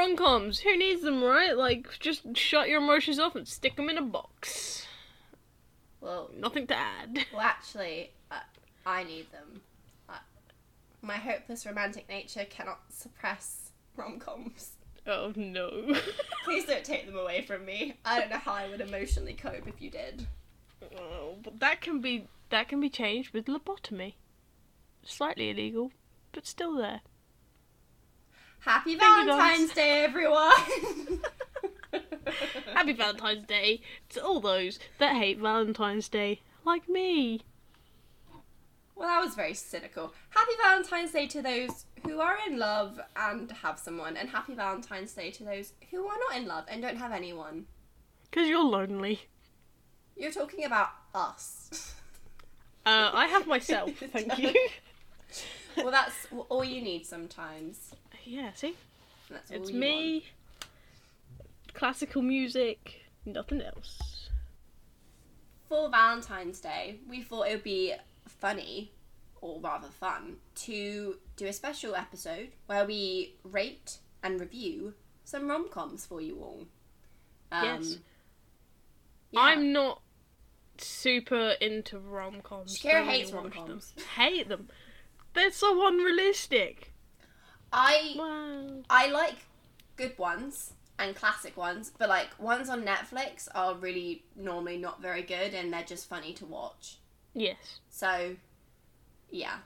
rom coms. Who needs them, right? Like, just shut your emotions off and stick them in a box. Well, Nothing to add. well, actually, uh, I need them. Uh, my hopeless romantic nature cannot suppress rom coms. Oh no. Please don't take them away from me. I don't know how I would emotionally cope if you did. oh, but that can be that can be changed with lobotomy. Slightly illegal, but still there. Happy Valentine's. Day, everyone! Happy Valentine's Day to all those that hate Valentine's Day, like me. Well, that was very cynical. Happy Valentine's Day to those who are in love and have someone, and happy Valentine's Day to those who are not in love and don't have anyone. Because you're lonely. You're talking about us. Uh, I have myself, thank you. well, that's all you need sometimes. Yeah, see? That's all It's me, classical music, nothing else. For Valentine's Day, we thought it would be funny, or rather fun, to do a special episode where we rate and review some rom coms for you all. Um, Yes. yeah. I'm not super into rom coms. Shakira hates rom-coms. Hate them. They're so unrealistic. I Wow. I like good ones and classic ones, but like ones on Netflix are really normally not very good and they're just funny to watch. Yes. So, yeah,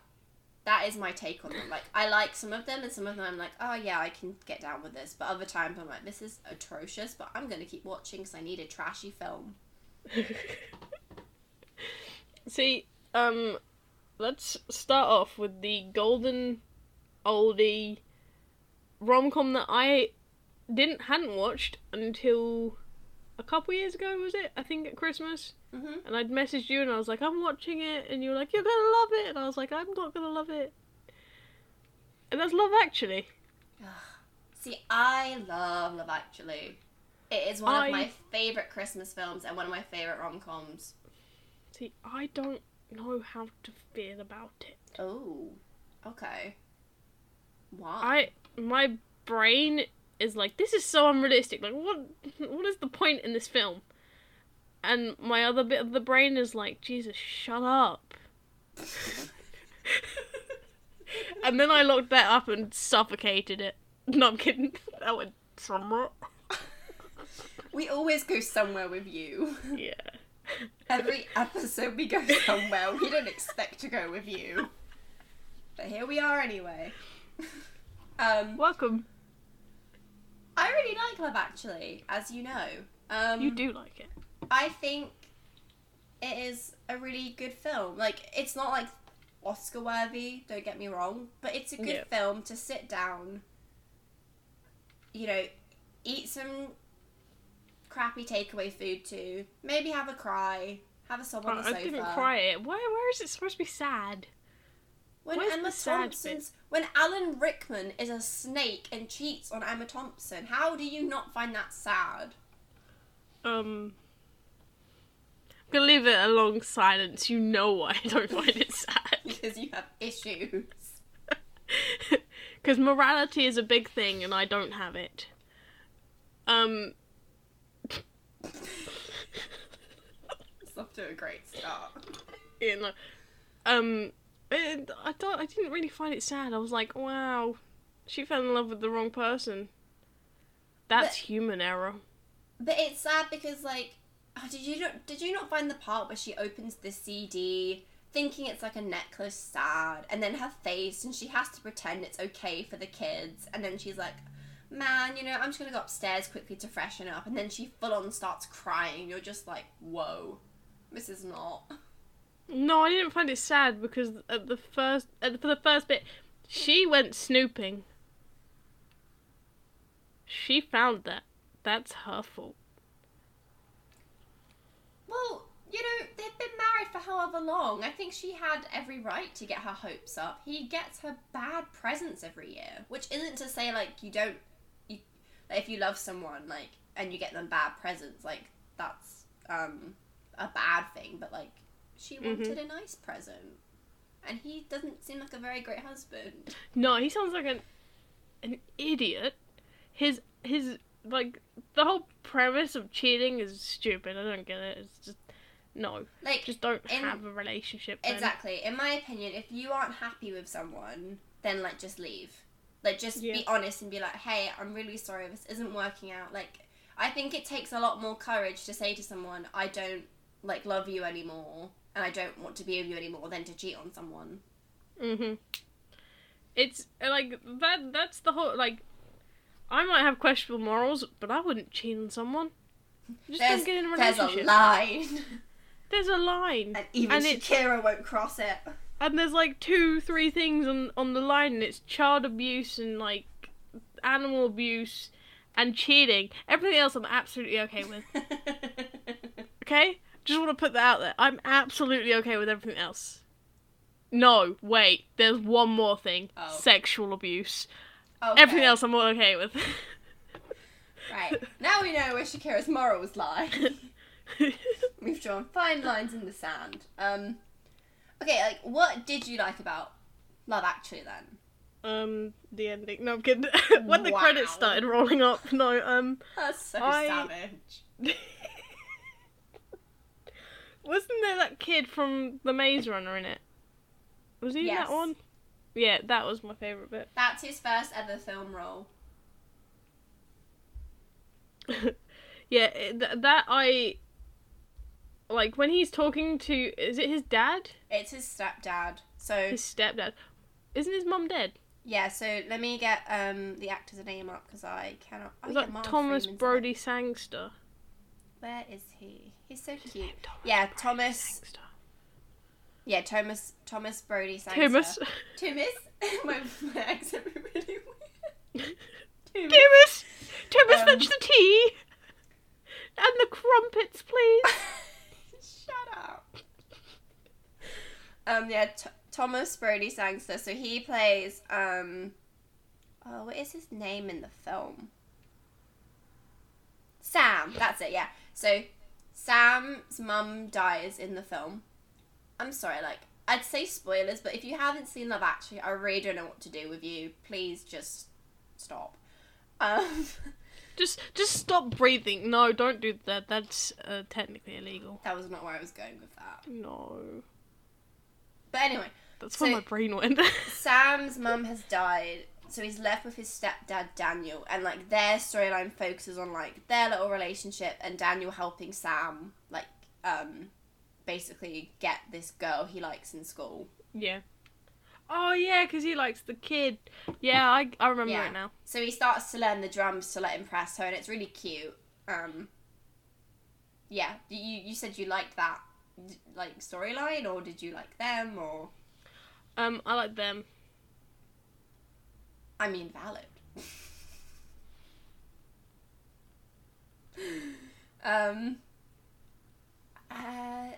that is my take on them. Like, I like some of them, and some of them I'm like, oh yeah, I can get down with this. But other times I'm like, this is atrocious, but I'm gonna keep watching because I need a trashy film. See, um, let's start off with the golden oldie rom com that I didn't hadn't watched until a couple years ago. Was it? I think at Christmas. Mm-hmm. And I'd messaged you and I was like, I'm watching it, and you were like, you're gonna love it, and I was like, I'm not gonna love it. And that's Love Actually. See, I love Love Actually. It is one I- of my favorite Christmas films and one of my favorite rom coms. See, I don't know how to feel about it. Oh, okay. Why? I my brain is like, this is so unrealistic. Like, what what is the point in this film? And my other bit of the brain is like, Jesus, shut up. and then I locked that up and suffocated it. No, I'm kidding. That went somewhere. We always go somewhere with you. Yeah. Every episode we go somewhere. We don't expect to go with you. But here we are anyway. Um, Welcome. I really like Love Actually, as you know. Um, You do like it. I think it is a really good film. Like, it's not like Oscar worthy, don't get me wrong, but it's a good Yeah. film to sit down, you know, eat some crappy takeaway food too. maybe have a cry, have a sob on the I sofa. didn't cry it. Why? Where is it supposed to be sad? When Where's Emma Thompson's, when Alan Rickman is a snake and cheats on Emma Thompson, how do you not find that sad? Um, I'm gonna leave it a long silence. You know why I don't find it sad. Because you have issues. Because morality is a big thing, and I don't have it. Um, It's off to a great start. you know, um, it, I thought I didn't really find it sad. I was like, wow, she fell in love with the wrong person. That's But- human error. But it's sad because like, oh, did you not did you not find the part where she opens the CD thinking it's like a necklace sad, and then her face, and she has to pretend it's okay for the kids, and then she's like, man, you know, I'm just gonna go upstairs quickly to freshen up, and then she full on starts crying. You're just like, whoa, this is not. No, I didn't find it sad because at the first, at the, for the first bit, she went snooping. She found that. That's her fault. Well, you know, they've been married for however long. I think she had every right to get her hopes up. He gets her bad presents every year, which isn't to say like you don't, you, like, if you love someone like and you get them bad presents, like that's um a bad thing. But like, she wanted mm-hmm. a nice present, and he doesn't seem like a very great husband. No, he sounds like an an idiot. his his like the whole premise of cheating is stupid. I don't get it. It's just no. Like Just don't In- have a relationship. Then. exactly. In my opinion, if you aren't happy with someone, then like just leave. Like just Yeah. be honest and be like, "Hey, I'm really sorry. This isn't working out." Like I think it takes a lot more courage to say to someone, "I don't like love you anymore." And I don't want to be with you anymore than to cheat on someone. Mhm. It's uh, like that. That's the whole like. I might have questionable morals, but I wouldn't cheat on someone. Just There's, don't get in a there's relationship. a line. There's a line, and even And Shakira won't cross it. and there's like two, three things on on the line, and it's child abuse and like animal abuse and cheating. Everything else, I'm absolutely okay with. Okay, just want to put that out there. I'm absolutely okay with everything else. No, wait. There's one more thing: Oh. sexual abuse. Okay. Everything else, I'm all okay with. Right. Now we know where Shakira's morals lie. We've drawn fine lines in the sand. Um, okay, like, what did you like about Love Actually then? um, the ending. No, I'm kidding. when the Wow. credits started rolling up, no, um, That's so I- savage. Wasn't there that kid from The Maze Runner in it? Was he in Yes. that one? Yeah, that was my favorite bit. That's his first ever film role. yeah, th- that I like when he's talking to. Is it his dad? It's his stepdad. So His stepdad. Isn't his mum dead? yeah, so let me get um the actor's name up because I cannot. Was yeah, that Thomas Freeman's in it. Brody Sangster? Where is he? He's so cute. Yeah, Thomas. Yeah, Thomas. Thomas Brodie-Sangster. Thomas. Thomas. my, my accent would be really weird. Thomas. Thomas. Thomas, Um, fetch the tea. And the crumpets, please. Shut up. Um, yeah, T- Thomas Brodie-Sangster. So he plays, um, oh, what is his name in the film? Sam. That's it, yeah. So Sam's mum dies in the film. I'm sorry, like, I'd say spoilers, but if you haven't seen Love Actually, I really don't know what to do with you. Please just stop. Um, Just, just stop breathing. No, don't do that. That's uh, technically illegal. that was not where I was going with that. No, But anyway, that's So- where my brain went. Sam's mum has died, so he's left with his stepdad Daniel, and like their storyline focuses on like their little relationship and Daniel helping Sam like um basically get this girl he likes in school. yeah. Oh yeah, because he likes the kid. Yeah, I I remember Yeah. it now. So he starts to learn the drums to let impress her, and it's really cute. Um, yeah, you you said you liked that like storyline, or did you like them, or Um, I like them. I mean valid. um. Uh,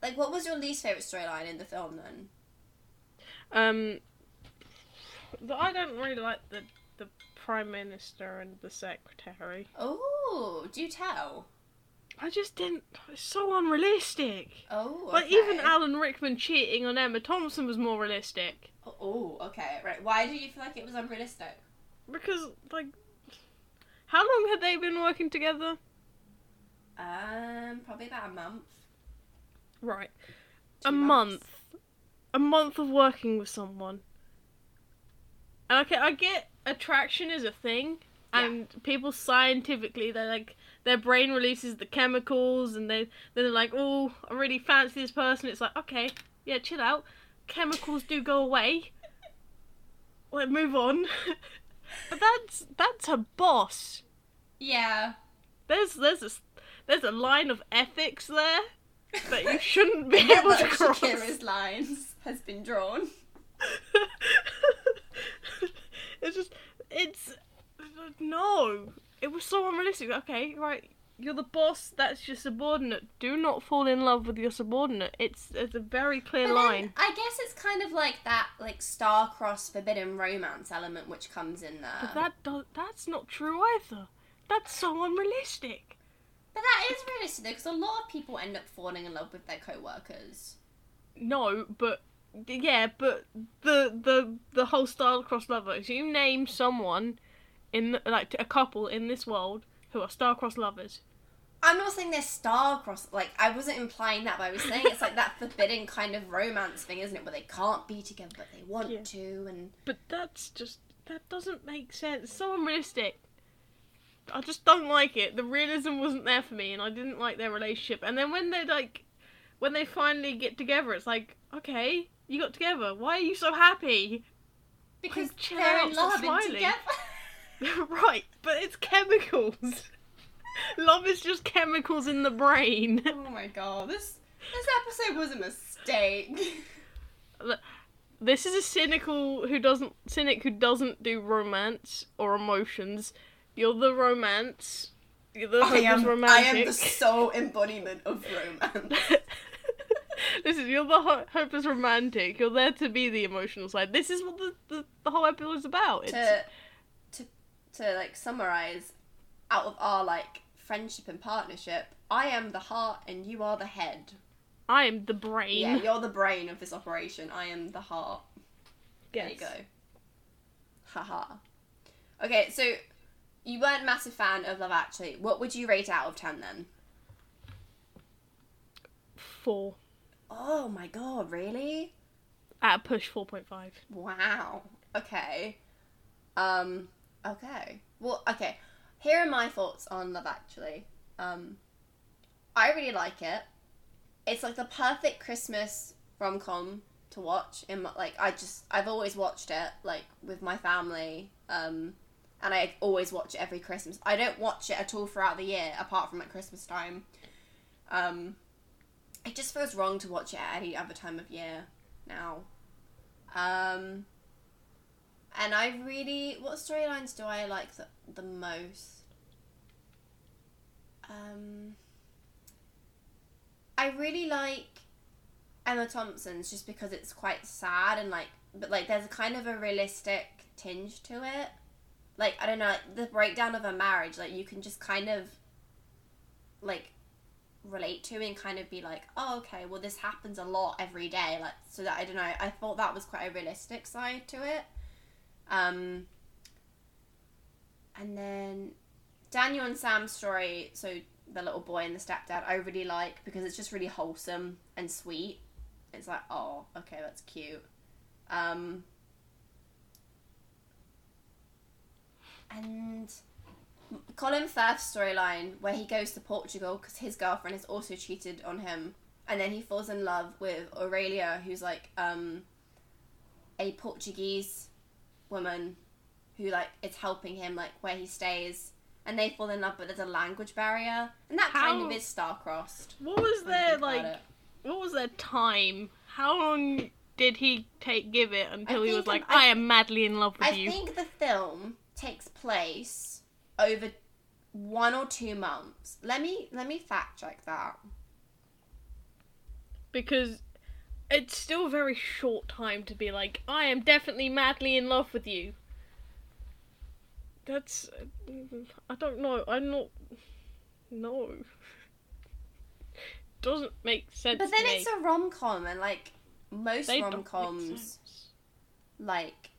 like, what was your least favorite storyline in the film then? Um, but I don't really like the the prime minister and the secretary. Oh, do tell. I just didn't. It's so unrealistic. Oh, Like even Alan Rickman cheating on Emma Thompson was more realistic Oh, okay, right. Why do you feel like it was unrealistic? because like, how long had they been working together? Um, probably about a month. Right, Two a months. month, a month of working with someone. And okay, I get attraction is a thing, Yeah. and people scientifically they're like their brain releases the chemicals, and they they're like, oh, I really fancy this person. It's like, okay, yeah, chill out. Chemicals do go away. Let's move on. but that's that's a boss. Yeah. There's there's a there's a line of ethics there that you shouldn't be able to cross. Shakira's lines has been drawn. it's just it's no. It was so unrealistic. Okay, right. You're the boss. That's your subordinate. Do not fall in love with your subordinate. It's it's a very clear But line. I guess it's kind of like that, like star-crossed forbidden romance element which comes in there. But that do- that's not true either. That's so unrealistic. But that is realistic because a lot of people end up falling in love with their co-workers. No, but yeah, but the the the whole star-crossed lover. If you name someone in the, like a couple in this world who are star-crossed lovers. I'm not saying they're star-crossed. Like I wasn't implying that, but I was saying it's like that forbidden kind of romance thing, isn't it? Where they can't be together, but they want Yeah. to, and But that's just that doesn't make sense. It's so unrealistic. I just don't like it. The realism wasn't there for me, and I didn't like their relationship. And then when they like, when they finally get together, it's like, okay, you got together. Why are you so happy? because chill they're in love and together. right, but it's chemicals. Love is just chemicals in the brain. oh my god, this this episode was a mistake. This is a cynical who doesn't cynic who doesn't do romance or emotions. You're the romance. You're the I hopeless am, I am the sole embodiment of romance. Listen, you're the ho- hopeless romantic. You're there to be the emotional side. This is what the, the, the whole episode is about. It's, to to to like summarize out of our like friendship and partnership i am the heart and you are the head I am the brain. yeah you're the brain of this operation i am the heart there you Yes. go haha okay so you weren't a massive fan of love actually what would you rate out of 10 then Four. oh my god really At a push, 4.5. Wow. Okay. Um. Okay. Well. Okay. Here are my thoughts on Love Actually. Um. I really like it. It's like the perfect Christmas rom com to watch. In my, like, I just I've always watched it like with my family. Um. And I always watch it every Christmas. I don't watch it at all throughout the year, apart from at Christmas time. Um. It just feels wrong to watch it at any other time of year now. Um, and I really, what storylines do I like the, the most? Um, I really like Emma Thompson's just because it's quite sad and like, but like there's a kind of a realistic tinge to it. Like I don't know, like the breakdown of a marriage, like you can just kind of like relate to and kind of be like, oh, okay, well, this happens a lot every day. Like, so that I don't know. I thought that was quite a realistic side to it. Um, and then Daniel and Sam's story. So the little boy and the stepdad, I really like because it's just really wholesome and sweet. It's like, oh, okay, that's cute. Um, and Colin Firth's storyline where he goes to Portugal because his girlfriend has also cheated on him, and then he falls in love with Aurelia, who's like um, a Portuguese woman who like is helping him like where he stays, and they fall in love, but there's a language barrier, and that kind of is star-crossed. What was their like? What was their time? How long did he take give it until he was like, I- I, am madly in love with I you? I think the film takes place over one or two months. Let me let me fact check that. Because it's still a very short time to be like, I am definitely madly in love with you. That's. I don't know. I'm not. No. Doesn't make sense. But then it's a rom com, and like most rom coms, like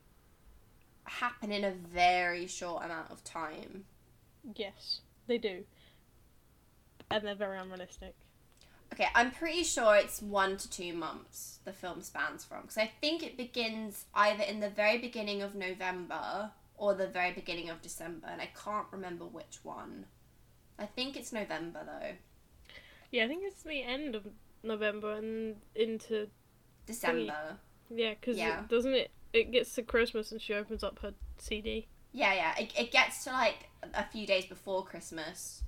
happen in a very short amount of time. Yes, they do. And they're very unrealistic. Okay, I'm pretty sure it's one to two months the film spans from because I think it begins either in the very beginning of November or the very beginning of December, and I can't remember which one. I think it's November though. Yeah, I think it's the end of November and into December. yeah, because Yeah. doesn't it? It gets to Christmas and she opens up her CD. Yeah, yeah. It, it gets to like a few days before Christmas.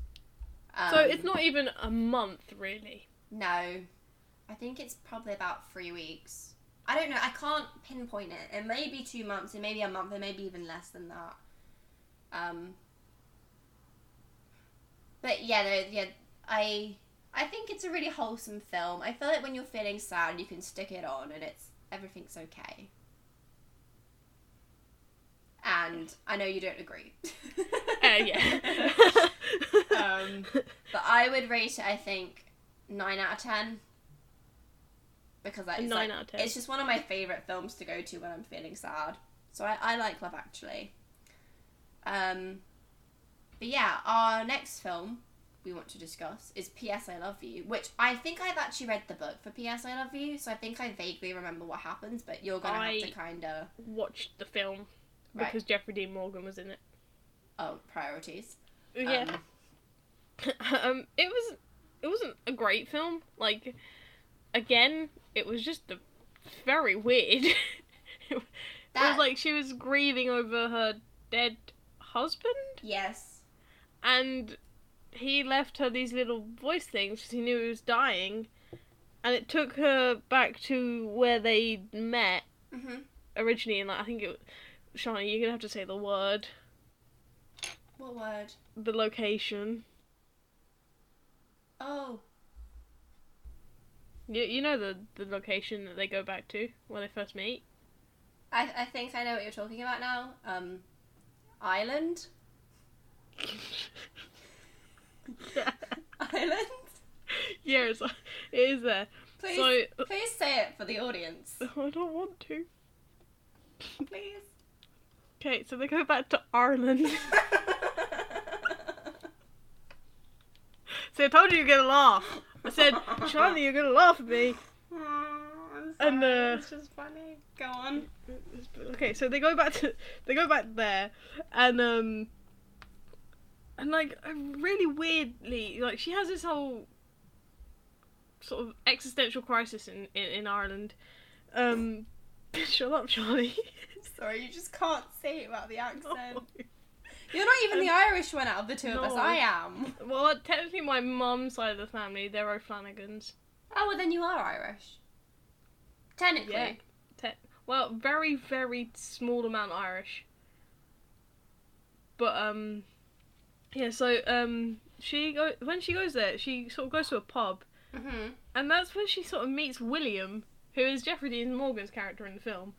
Um, so it's not even a month, really. No, I think it's probably about three weeks. I don't know. I can't pinpoint it. It may be two months. It may be a month. It may be even less than that. Um. But yeah, no, yeah. I I think it's a really wholesome film. I feel like when you're feeling sad, you can stick it on, and it's everything's okay. And I know you don't agree. Uh, yeah. um, but I would rate it, I think, nine out of ten. Because that is nine like, out of 10. it's just one of my favorite films to go to when I'm feeling sad. So I, I like Love Actually. Um, but yeah, our next film we want to discuss is P.S. I Love You, which I think I've actually read the book for P.S. I Love You, so I think I vaguely remember what happens, but you're gonna I- have to kind of Watched the film Right. because Jeffrey Dean Morgan was in it. oh priorities. Yeah. Um, um, it was it wasn't a great film. Like, again, it was just a, very weird. it that was like she was grieving over her dead husband, yes. and he left her these little voice things because he knew he was dying, and it took her back to where they met Mhm. originally. And like, I think it, Shani, you're gonna have to say the word, What word? the location. Oh, You you know the the location that they go back to where they first meet. I I think I know what you're talking about now. Um, Island. Island. yeah, it's, it is there. Please, So- please say it for the audience, I don't want to. please. Okay, so they go back to Ireland. so I told you you're gonna laugh. I said, Charlie, you're gonna laugh at me. I'm And, uh, it's just funny. Go on. Okay, so they go back to they go back there, and um, and like really weirdly, like she has this whole sort of existential crisis in in, in Ireland. Um, shut up, Charlie. Sorry, you just can't say it without the accent. You're not even the Irish one out of the two of us. I am. Well, technically, my mum's side of the family, they're O'Flanagans. Oh, well, then you are Irish. Technically. Yeah. Te- well, very, very small amount Irish. But um, yeah. So um, she go when she goes there, she sort of goes to a pub, hmm and that's when she sort of meets William, who is Jeffrey Dean Morgan's character in the film,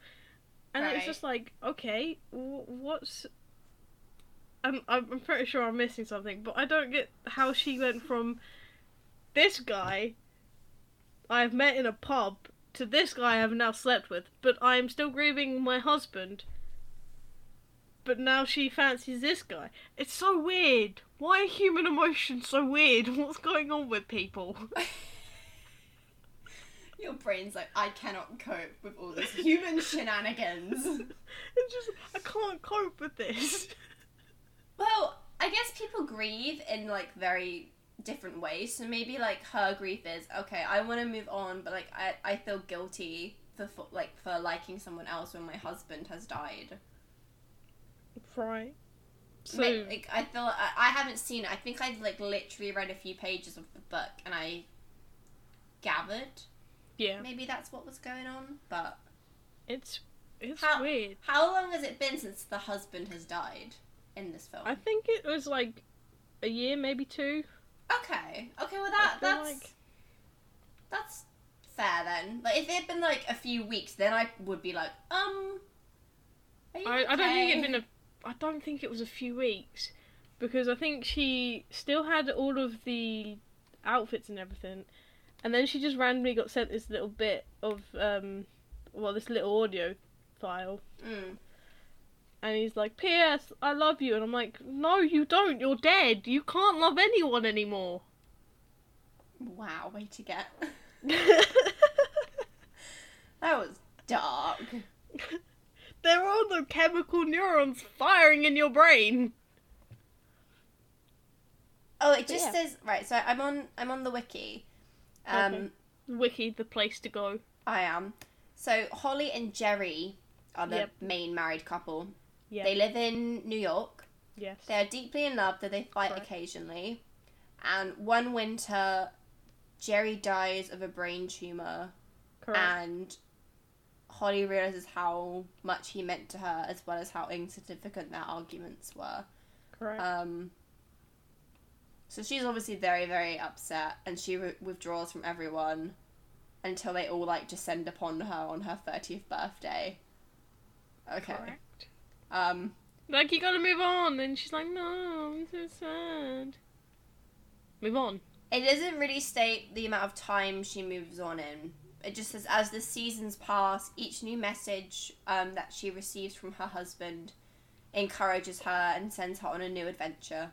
and it's just like, okay, w- what's I'm, I'm pretty sure I'm missing something, but I don't get how she went from this guy I've met in a pub to this guy I've now slept with, but I'm still grieving my husband. But now she fancies this guy. It's so weird. Why are human emotions so weird? What's going on with people? Your brain's like, I cannot cope with all this human shenanigans. It's just I can't cope with this. Well, I guess people grieve in like very different ways. So maybe like her grief is okay. I want to move on, but like I, I feel guilty for, for like for liking someone else when my husband has died. Right. So like I feel I, I haven't seen. it. I think I've like literally read a few pages of the book, and I gathered yeah, maybe that's what was going on. But it's it's How- weird. how long has it been since the husband has died in this film? I think it was like a year, maybe two. Okay. Okay. Well, that that's like- that's fair then. Like if it had been like a few weeks, then I would be like, um. I, I don't think it'd been a. I don't think it was a few weeks, because I think she still had all of the outfits and everything, and then she just randomly got sent this little bit of um, well, this little audio file, Mm. And he's like, "P.S. I love you," and I'm like, "No, you don't. You're dead. You can't love anyone anymore." Wow, way to get. That was dark. there are no chemical neurons firing in your brain. Oh, it just yeah. says right. So I'm on I'm on the wiki. Um, Okay. Wiki, the place to go. I am. So Holly and Gerry are the Yep. main married couple. Yeah. They live in New York. yes. They are deeply in love, though they fight Correct. occasionally. And one winter, Gerry dies of a brain tumor, Correct. and Holly realizes how much he meant to her, as well as how insignificant their arguments were. Correct. Um, so she's obviously very, very upset, and she re- withdraws from everyone until they all like descend upon her on her thirtieth birthday. Okay. Correct. Um, Like you gotta move on, and she's like, "No, I'm so sad." Move on. it doesn't really state the amount of time she moves on in. It just says as the seasons pass, each new message um, that she receives from her husband encourages her and sends her on a new adventure.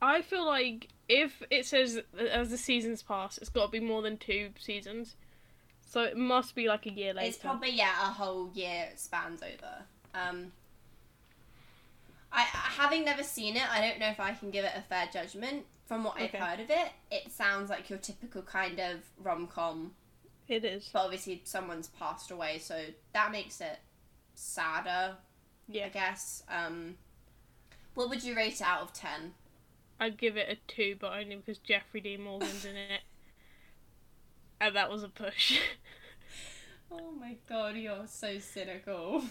I feel like if it says as the seasons pass, it's got to be more than two seasons. So it must be like a year later. It's probably yeah a whole year spans over. Um, I having never seen it, I don't know if I can give it a fair judgment. From what Okay. I've heard of it, it sounds like your typical kind of rom com, It is. but obviously someone's passed away, so that makes it sadder. Yeah. I guess. Um, what would you rate it out of ten? I'd give it a two, but only because Jeffrey D. Morgan's in it. And that was a push. Oh my god, you're so cynical.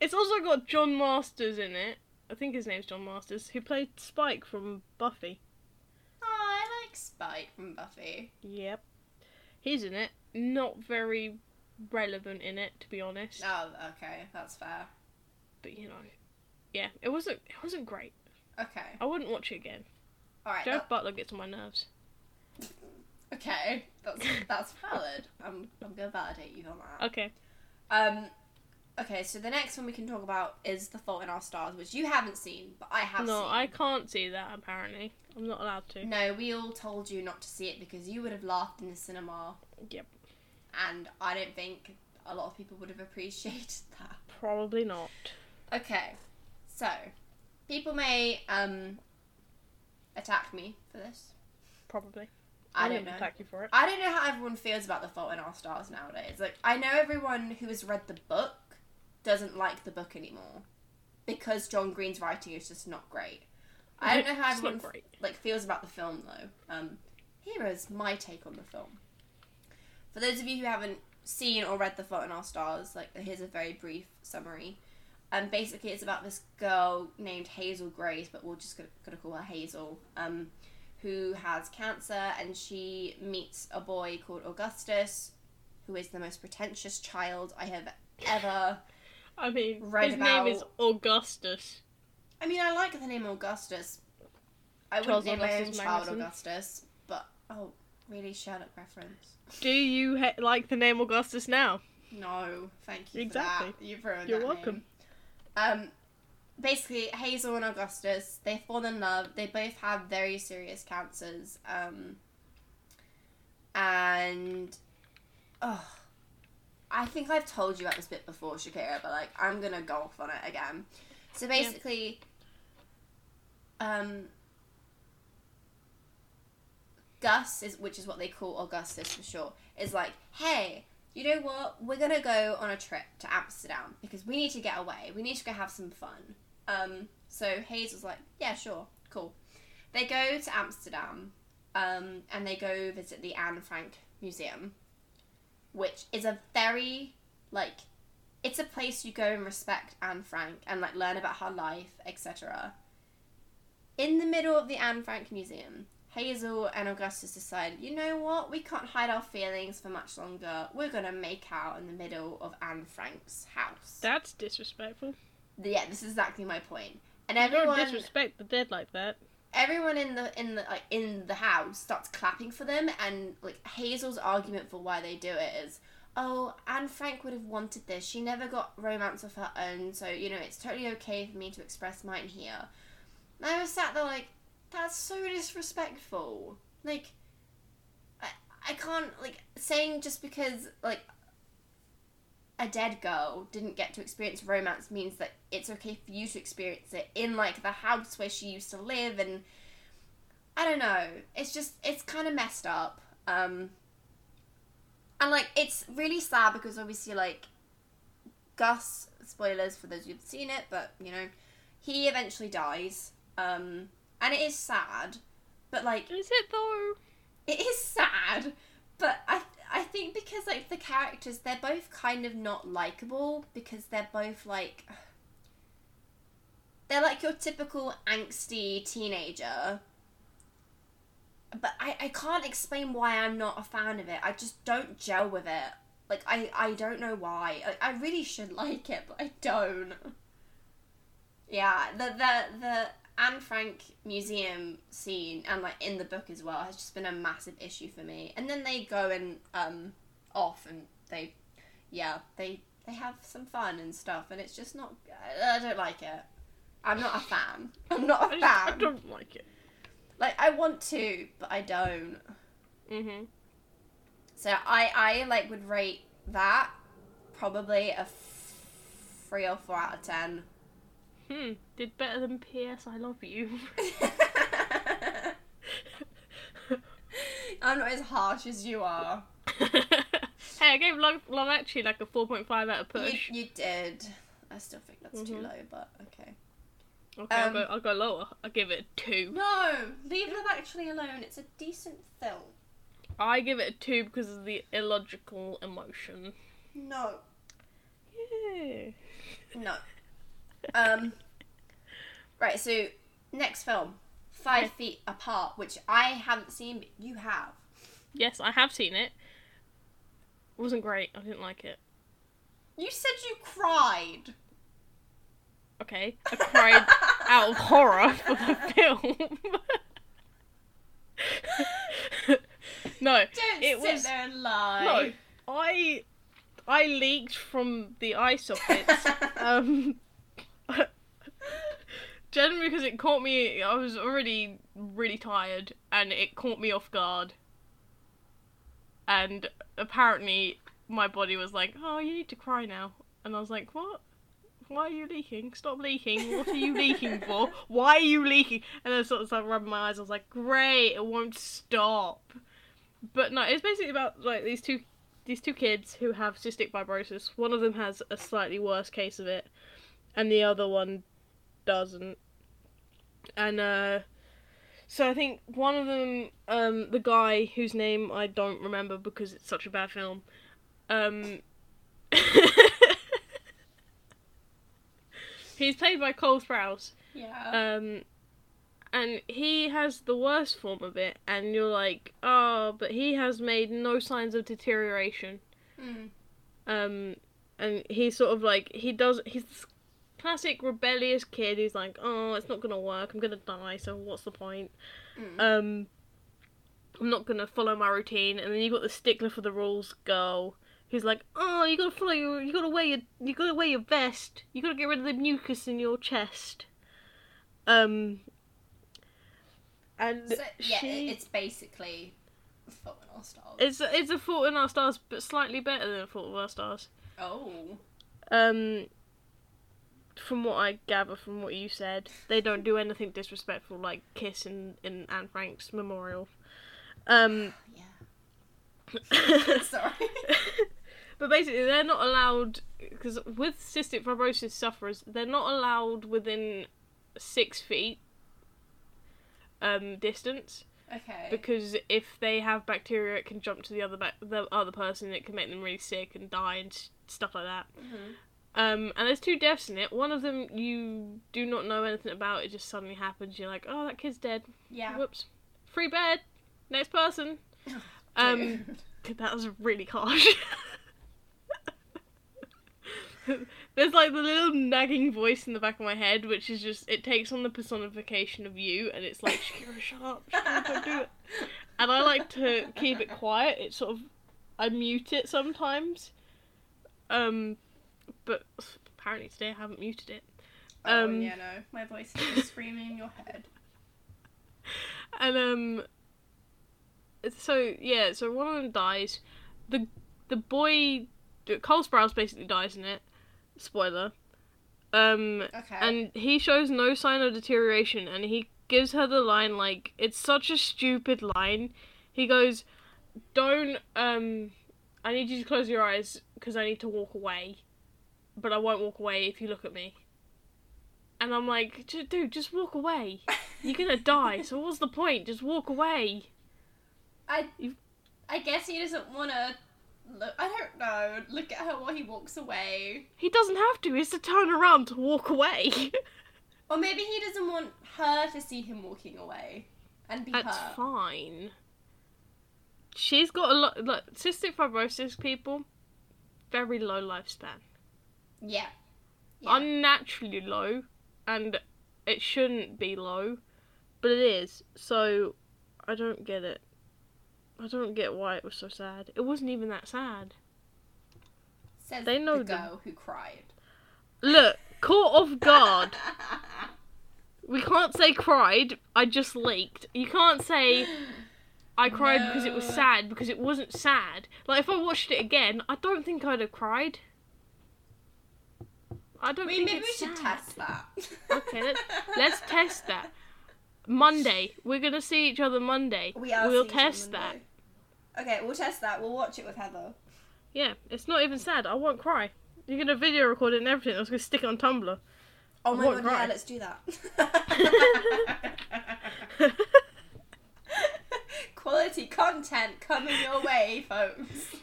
It's also got John Masters in it. I think his name's John Masters, who played Spike from Buffy. Oh, I like Spike from Buffy. Yep. He's in it. Not very relevant in it, to be honest. Oh, okay, that's fair. But you know, yeah, it wasn't. It wasn't great. Okay, I wouldn't watch it again. all right. Jeff Butler gets on my nerves. okay, that's that's valid. I'm I'm gonna validate you on that. Okay. Um, okay, so the next one we can talk about is The Fault in Our Stars, which you haven't seen, but I have no, seen. I can't see that. Apparently, I'm not allowed to. No, we all told you not to see it because you would have laughed in the cinema. Yep. And I don't think a lot of people would have appreciated that. Probably not. Okay, so people may um attack me for this. Probably. I don't wouldn't know. attack you for it. I don't know how everyone feels about The Fault in Our Stars nowadays. Like, I know everyone who has read the book doesn't like the book anymore because John Green's writing is just not great. I don't know how It's everyone like feels about the film though. Um, here is my take on the film. For those of you who haven't seen or read The Fault in Our Stars, like here's a very brief summary. Um, basically, it's about this girl named Hazel Grace, but we're just gonna, gonna call her Hazel. Um, who has cancer, and she meets a boy called Augustus, who is the most pretentious child I have ever. I mean, his name is Augustus. I mean, I like the name Augustus. I Charles wouldn't name my own Augustus child Magnussen. Augustus, but oh, really Sherlock reference. Do you ha- like the name Augustus now? No, thank you Exactly. You've ruined You're welcome. name. Um, basically, Hazel and Augustus they fall in love. They both have very serious cancers. Um, and oh, I think I've told you about this bit before, Shakira, but like I'm gonna go off on it again. So basically, um, Gus is, which is what they call Augustus for short, is like, hey, you know what? We're gonna go on a trip to Amsterdam because we need to get away. We need to go have some fun. Um, so Hazel's like, yeah, sure, cool. They go to Amsterdam, um, and they go visit the Anne Frank Museum, which is a very like, it's a place you go and respect Anne Frank and like learn about her life, etc. In the middle of the Anne Frank Museum, Hazel and Augustus decide, you know what, we can't hide our feelings for much longer. We're gonna make out in the middle of Anne Frank's house. That's disrespectful. yeah, this is exactly my point. And You everyone, don't disrespect the dead like that. Everyone in the in the like in the house starts clapping for them, and like Hazel's argument for why they do it is, oh, Anne Frank would have wanted this. She never got romance of her own, so you know it's totally okay for me to express mine here. And I was sat there like, that's so disrespectful. Like, I I can't like saying just because like a dead girl didn't get to experience romance means that it's okay for you to experience it in like the house where she used to live and I don't know. It's just it's kind of messed up. Um and like it's really sad because obviously like Gus spoilers for those who've seen it, but you know, he eventually dies. Um and it is sad, but like Is it though? it is sad, but I I think because like the characters they're both kind of not likable because they're both like they're like your typical angsty teenager. But I, I can't explain why I'm not a fan of it. I just don't gel with it. Like I, I don't know why. Like, I really should like it, but I don't. Yeah, the the the Anne Frank museum scene and like in the book as well has just been a massive issue for me. And then they go and um off and they yeah, they they have some fun and stuff and it's just not I, don't like it. I'm not a fan. I'm not a just, I don't like it. Like I want to, but I don't. Mhm. So I I like would rate that probably a f- three or four out of ten. Hmm. Did better than P.S. I love you. I'm not as harsh as you are. hey, I gave Love, Love Actually like a four point five out of You, push. you did. I still think that's too Mhm. low, but okay. Okay, I'll um, go. I'll go lower. I'll give it a two. No, leave Love Actually alone. It's a decent film. I give it a two because of the illogical emotion. No, Yeah. no. Um. Right. So next film, Five. Feet Apart, which I haven't seen, but you have. Yes, I have seen it. It wasn't great. I didn't like it. You said you cried. Okay, I cried out of horror for the film. no, Don't it sit was there and lie. no. I I leaked from the eye sockets. um, generally because it caught me. I was already really tired, and it caught me off guard. And apparently, my body was like, "Oh, you need to cry now," and I was like, "What? Why are you leaking? Stop leaking! What are you leaking for? Why are you leaking?" And then sort of started rubbing my eyes. I was like, "Great, it won't stop." But no, it's basically about like these two these two kids who have cystic fibrosis. One of them has a slightly worse case of it, and the other one doesn't. And uh, so I think one of them, um, the guy whose name I don't remember because it's such a bad film, um, he's played by Cole Sprouse. Yeah. Um, and he has the worst form of it, and you're like, oh, but he has made no signs of deterioration. Mm. Um, and he's sort of like he does. He's classic rebellious kid who's like, oh, it's not gonna work. I'm gonna die. So what's the point? Mm. Um, I'm not gonna follow my routine. And then you've got the stickler for the rules girl. Who's like, oh, you gotta follow your, you gotta wear your, you gotta wear your vest. You gotta get rid of the mucus in your chest. Um, and So, yeah, she, it's basically Fault in Our Stars. it's it's a Fault in Our Stars, but slightly better than a Fault in Our Stars. oh. Um, from what I gather from what you said, they don't do anything disrespectful like kiss in in Anne Frank's memorial. Um, Yeah. Sorry. but basically, they're not allowed because with cystic fibrosis sufferers, they're not allowed within six feet um distance Okay. because if they have bacteria, it can jump to the other bac- the other person. It can make them really sick and die and s- stuff like that. Mhm. Um, and there's two deaths in it. One of them you do not know anything about. It just suddenly happens. You're like, oh, that kid's dead. Yeah. Whoops. Free bed. Next person. Um, that was really harsh. There's like the little nagging voice in the back of my head, which is just it takes on the personification of you, and it's like Shakira, shut up, Shakira, don't do it. And I like to keep it quiet. It's sort of I mute it sometimes. Um, but apparently today I haven't muted it. oh um, yeah, no, my voice is screaming in your head. And um so yeah, so one of them dies. The the boy Cole Sprouse basically dies in it. Spoiler. Um Okay. and he shows no sign of deterioration and he gives her the line like it's such a stupid line. He goes, "Don't um I need you to close your eyes because I need to walk away. But I won't walk away if you look at me." And I'm like, "Dude, just walk away. You're to die. So what's the point? Just walk away." I, You- I guess he doesn't want to look. I don't know. Look at her while he walks away, He doesn't have to. He has to turn around to walk away. or maybe he doesn't want her to see him walking away and be That's hurt. fine. She's got a lot. Like, cystic fibrosis people, very low lifespan. Yeah. Yeah. Unnaturally low, and it shouldn't be low, but it is. So, I don't get it. I don't get why it was so sad. It wasn't even that sad. Says they know the the- girl who cried. Look, caught off guard. We can't say cried. I just leaked. You can't say I cried because it was sad because it wasn't sad. Like if I watched it again, I don't think I'd have cried. I don't mean, think maybe we should sad. test that. Okay, let's, let's test that. Monday, we're gonna see each other Monday. We are. We'll seeing it on test that. Okay, we'll test that. We'll watch it with Heather. Yeah, it's not even sad. I won't cry. You're gonna video record it and everything. I was gonna stick it on Tumblr. Oh my god, cry. yeah, let's do that. Quality content coming your way, folks.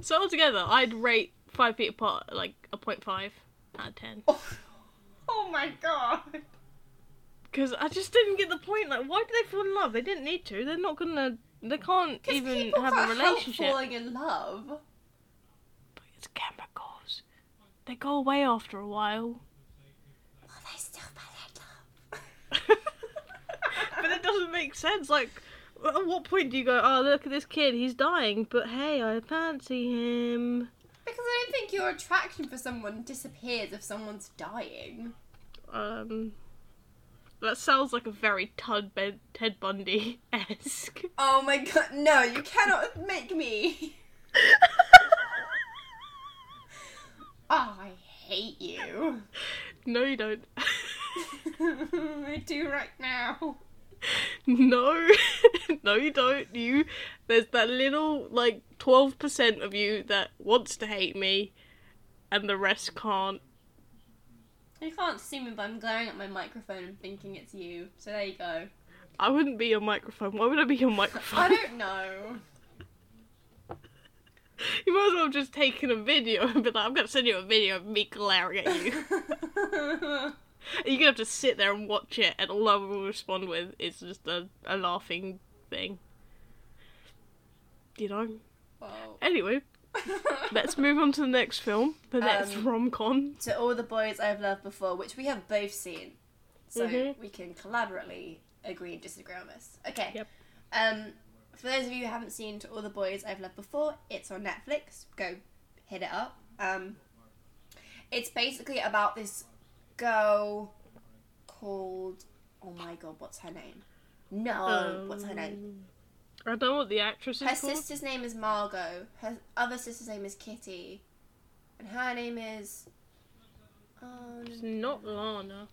so altogether, I'd rate Five Feet Apart like a point five out of ten. Oh, oh my god. Because I just didn't get the point. Like, why do they fall in love? They didn't need to. They're not gonna. They can't even have a relationship. falling in love. But it's chemicals. They go away after a while. Well, they still fell in love. but it doesn't make sense. Like, at what point do you go, oh, look at this kid, he's dying, but hey, I fancy him? Because I don't think your attraction for someone disappears if someone's dying. Um, that sounds like a very Ted, ben- Ted Bundy esque. Oh my god, no, you cannot make me. Oh, I hate you. no, you don't. I do right now. no, no, you don't. You, there's that little like twelve percent of you that wants to hate me, and the rest can't. You can't see me, but I'm glaring at my microphone and thinking it's you. So there you go. I wouldn't be your microphone. Why would I be your microphone? I don't know. You might as well have just taken a video and be like, I'm gonna send you a video of me glaring at you. You're gonna have to sit there and watch it, and all I will respond with is just a, a laughing thing. You know? well, Anyway, let's move on to the next film, the next Um, rom com. to all the boys I've loved before, which we have both seen, so Mhm. we can collaboratively agree and disagree on this. Okay. Yep. Um, for those of you who haven't seen To All the Boys I've Loved Before, it's on Netflix. Go hit it up. Um, it's basically about this girl called oh my god, what's her name? No, what's her name? Um, I don't know what the actress is Her called. sister's name is Margot. Her other sister's name is Kitty, and her name is. Um, It's not Lana.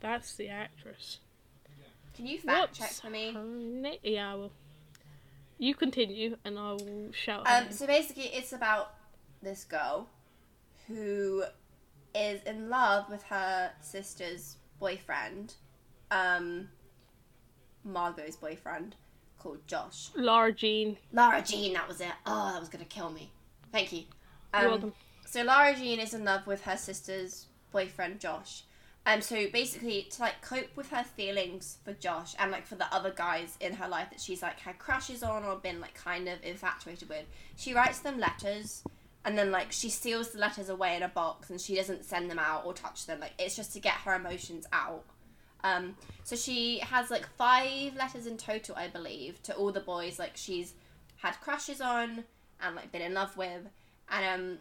That's the actress. can you fact What's check for me? na- Yeah, I will. You continue, and I will shout. Um, so basically, it's about this girl who is in love with her sister's boyfriend, um, Margot's boyfriend, called Josh. Lara Jean. Lara Jean, that was it. Oh, that was gonna kill me. Thank you. Um, You're welcome. So Lara Jean is in love with her sister's boyfriend Josh. Um, so basically, to like cope with her feelings for Josh and like for the other guys in her life that she's like had crushes on or been like kind of infatuated with, she writes them letters, and then like she seals the letters away in a box and she doesn't send them out or touch them. Like it's just to get her emotions out. Um, so she has like five letters in total, I believe, to all the boys like she's had crushes on and like been in love with, and um,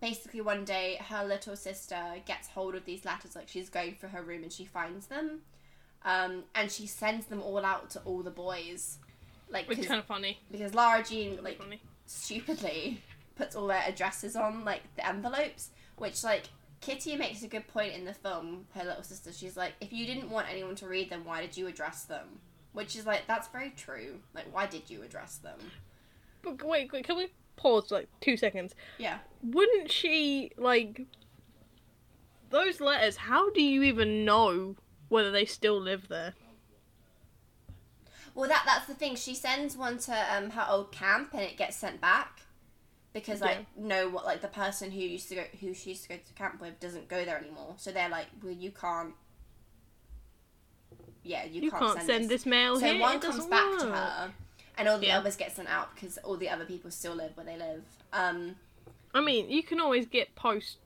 basically one day her little sister gets hold of these letters like she's going through her room and she finds them um, and she sends them all out to all the boys like Which 'cause- kind of funny. because Lara Jean like funny. stupidly puts all their addresses on like the envelopes which like Kitty makes a good point in the film her little sister she's like if you didn't want anyone to read them why did you address them which is like that's very true like why did you address them But wait, wait, can we pause like two seconds? yeah Wouldn't she like those letters? How do you even know whether they still live there? Well, that that's the thing. She sends one to um, her old camp, and it gets sent back because like no, what like the person who used to go who she used to go to camp with doesn't go there anymore. So they're like, well, you can't. Yeah, you, You, can't, send, this, mail So here. one it comes back to her, and all the Yeah. others get sent out because all the other people still live where they live. Um, I mean, you can always get posts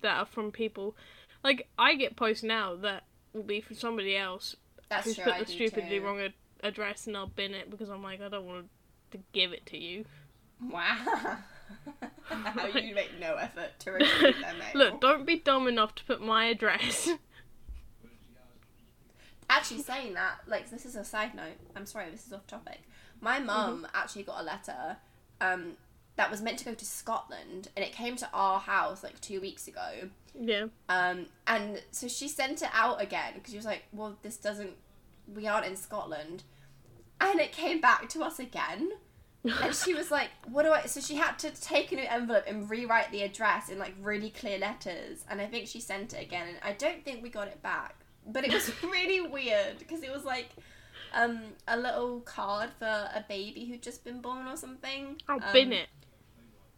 that are from people. Like I get posts now that will be from somebody else that's who's true. put I the stupidly too. wrong ad- address, and I'll bin it because I'm like, I don't want to give it to you. Wow. How you make no effort to retrieve their mail. Look, don't be dumb enough to put my address Actually, saying that, like, this is a side note. I'm sorry, this is off topic. My mum actually got a letter um, that was meant to go to Scotland, and it came to our house like two weeks ago. Yeah. Um, and so she sent it out again because she was like, "Well, this doesn't. We aren't in Scotland," and it came back to us again. And she was like, "What do I?" So she had to take a new envelope and rewrite the address in like really clear letters. And I think she sent it again, and I don't think we got it back. But it was really weird because it was like um, a little card for a baby who'd just been born or something. I'll um, bin it.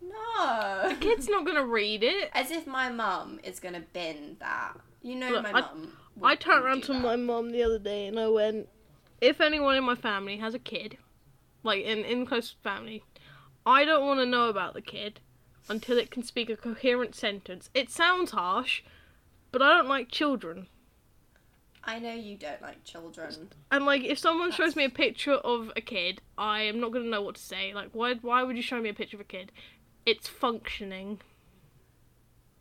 No, the Kid's not gonna read it. as if my mum is gonna bin that. You know, Look, my mum. I turned around to that. my mum the other day and I went, if anyone in my family has a kid, like in in close family, I don't want to know about the kid until it can speak a coherent sentence. It sounds harsh, but I don't like children. I know you don't like children. And like, if someone shows me a picture of a kid, I am not gonna know what to say. Like, why? Why would you show me a picture of a kid? It's functioning.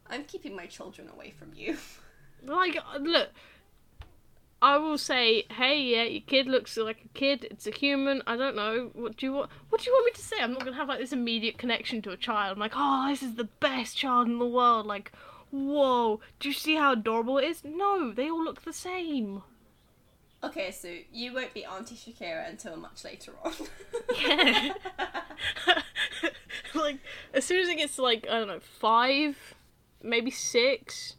I'm keeping my children away from you. Like, uh, look, I will say, hey, yeah, your kid looks like a kid. It's a human. I don't know. What do you want? What do you want me to say? I'm not gonna have like this immediate connection to a child. I'm like, oh, this is the best child in the world. Like, whoa, do you see how adorable it is? No, they all look the same. Okay, so you won't be Auntie Shakira until much later on. Yeah. like, as soon as it gets to like I don't know five, maybe six.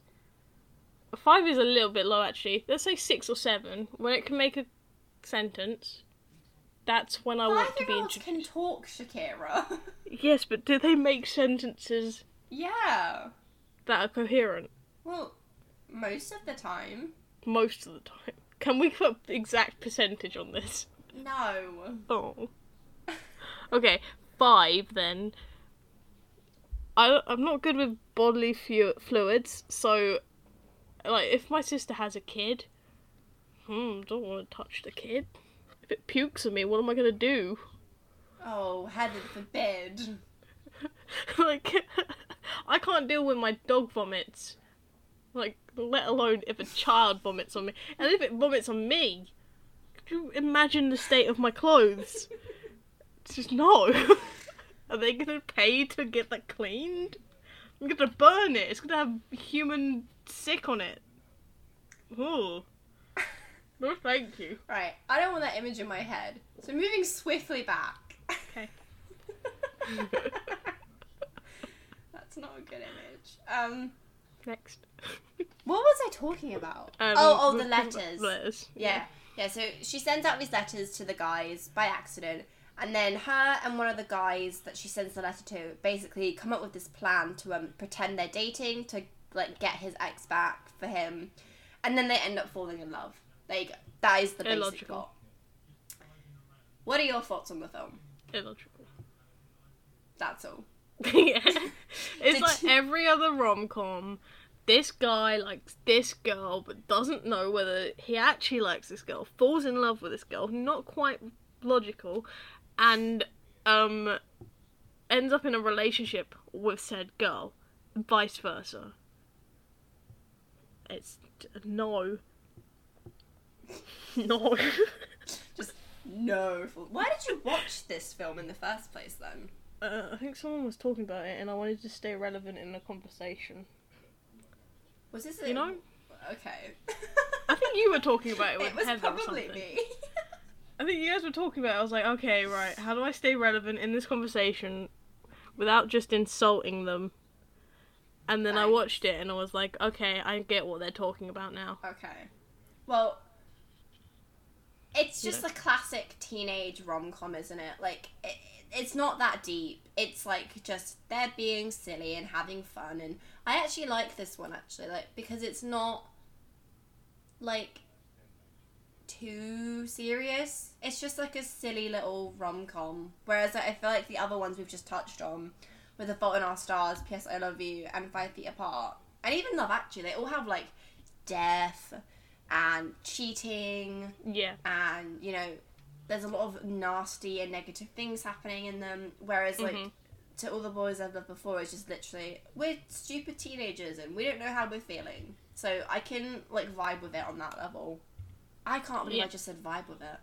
Five is a little bit low actually. Let's say six or seven. When it can make a sentence, that's when I want to be Five-year-olds introduced. can talk, Shakira. Yes, but do they make sentences yeah. that are coherent Well, most of the time. most of the time? Can we put the exact percentage on this? No. Oh. Okay, five then. I I'm not good with bodily fu- fluids, so like if my sister has a kid, hmm, don't want to touch the kid. If it pukes on me, what am I gonna do? Oh, heaven forbid. like, I can't deal with my dog vomits. Like, let alone if a child vomits on me, and if it vomits on me, could you imagine the state of my clothes? It's just no. Are they gonna pay to get that cleaned? I'm gonna burn it. It's gonna have human sick on it. Ooh. No, thank you. Right, I don't want that image in my head. So moving swiftly back. Okay. That's not a good image. Um, Next. what was I talking about? Um, oh, oh, the letters. Letters. Yeah. Yeah, so she sends out these letters to the guys by accident, and then her and one of the guys that she sends the letter to basically come up with this plan to um, pretend they're dating to like get his ex back for him, and then they end up falling in love. There you go. That is the basic Illogical. plot. What are your thoughts on the film? Illogical. That's all. yeah. It's Did like you- every other rom com. This guy likes this girl, but doesn't know whether he actually likes this girl. Falls in love with this girl, not quite logical, and um, ends up in a relationship with said girl, vice versa. It's no, no. Just no. Why did you watch this film in the first place then? uh, I think someone was talking about it, and I wanted to stay relevant in the conversation. Was this a, You know? Okay. I think you were talking about it with it was Heather probably me. I think you guys were talking about. It. I was like, okay, right. How do I stay relevant in this conversation without just insulting them? And then I watched it and I was like, okay, I get what they're talking about now. Okay. Well, it's just know. a classic teenage rom com, isn't it? Like, it, it's not that deep. It's like just they're being silly and having fun. And I actually like this one, actually, like, because it's not like too serious. It's just like a silly little rom com. Whereas like, I feel like the other ones we've just touched on, with The Fault in Our Stars, P.S. I Love You, and Five Feet Apart, and even Love Actually, they all have like death and cheating Yeah. and you know there's a lot of nasty and negative things happening in them whereas like Mhm. to all the boys i've loved before it's just literally we're stupid teenagers and we don't know how we're feeling so i can like vibe with it on that level I can't believe Yeah. I just said vibe with it.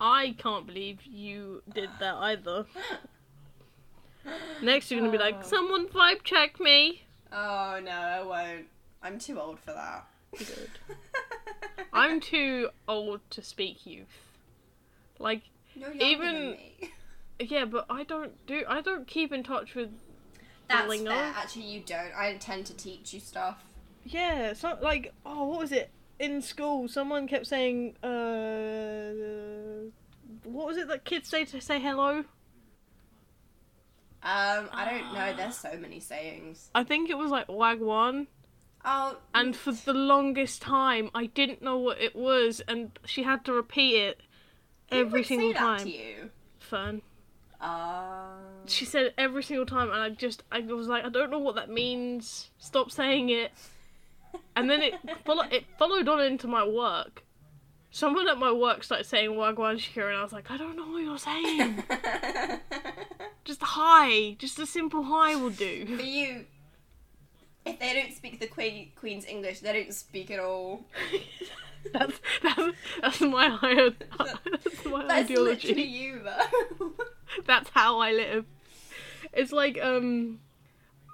I can't believe you did that either. Next, you're gonna be like, Oh. someone vibe check me. Oh no, I won't. I'm too old for that. Good. I'm too old to speak youth. Like, even- yeah, but I don't do. I don't keep in touch with. That's fair. Actually, you don't. I tend to teach you stuff. Yeah, it's not like oh, what was it in school? Someone kept saying, uh, what was it that kids say to say hello? Um, I don't know. There's so many sayings. I think it was like wagwan. Oh, And for the longest time, I didn't know what it was, and she had to repeat it who every would single say that time. to you? Fern. Um, She said it every single time, and I just, I was like, I don't know what that means. Stop saying it. And then it follow, it followed on into my work. Someone at my work started saying wagwan shakira, and I was like, I don't know what you're saying. just hi, just a simple hi will do. For you, if they don't speak the queen, Queen's English, they don't speak at all. that's that's that's my higher, that's my That's literally ideology. you, though. That's how I live. It's like um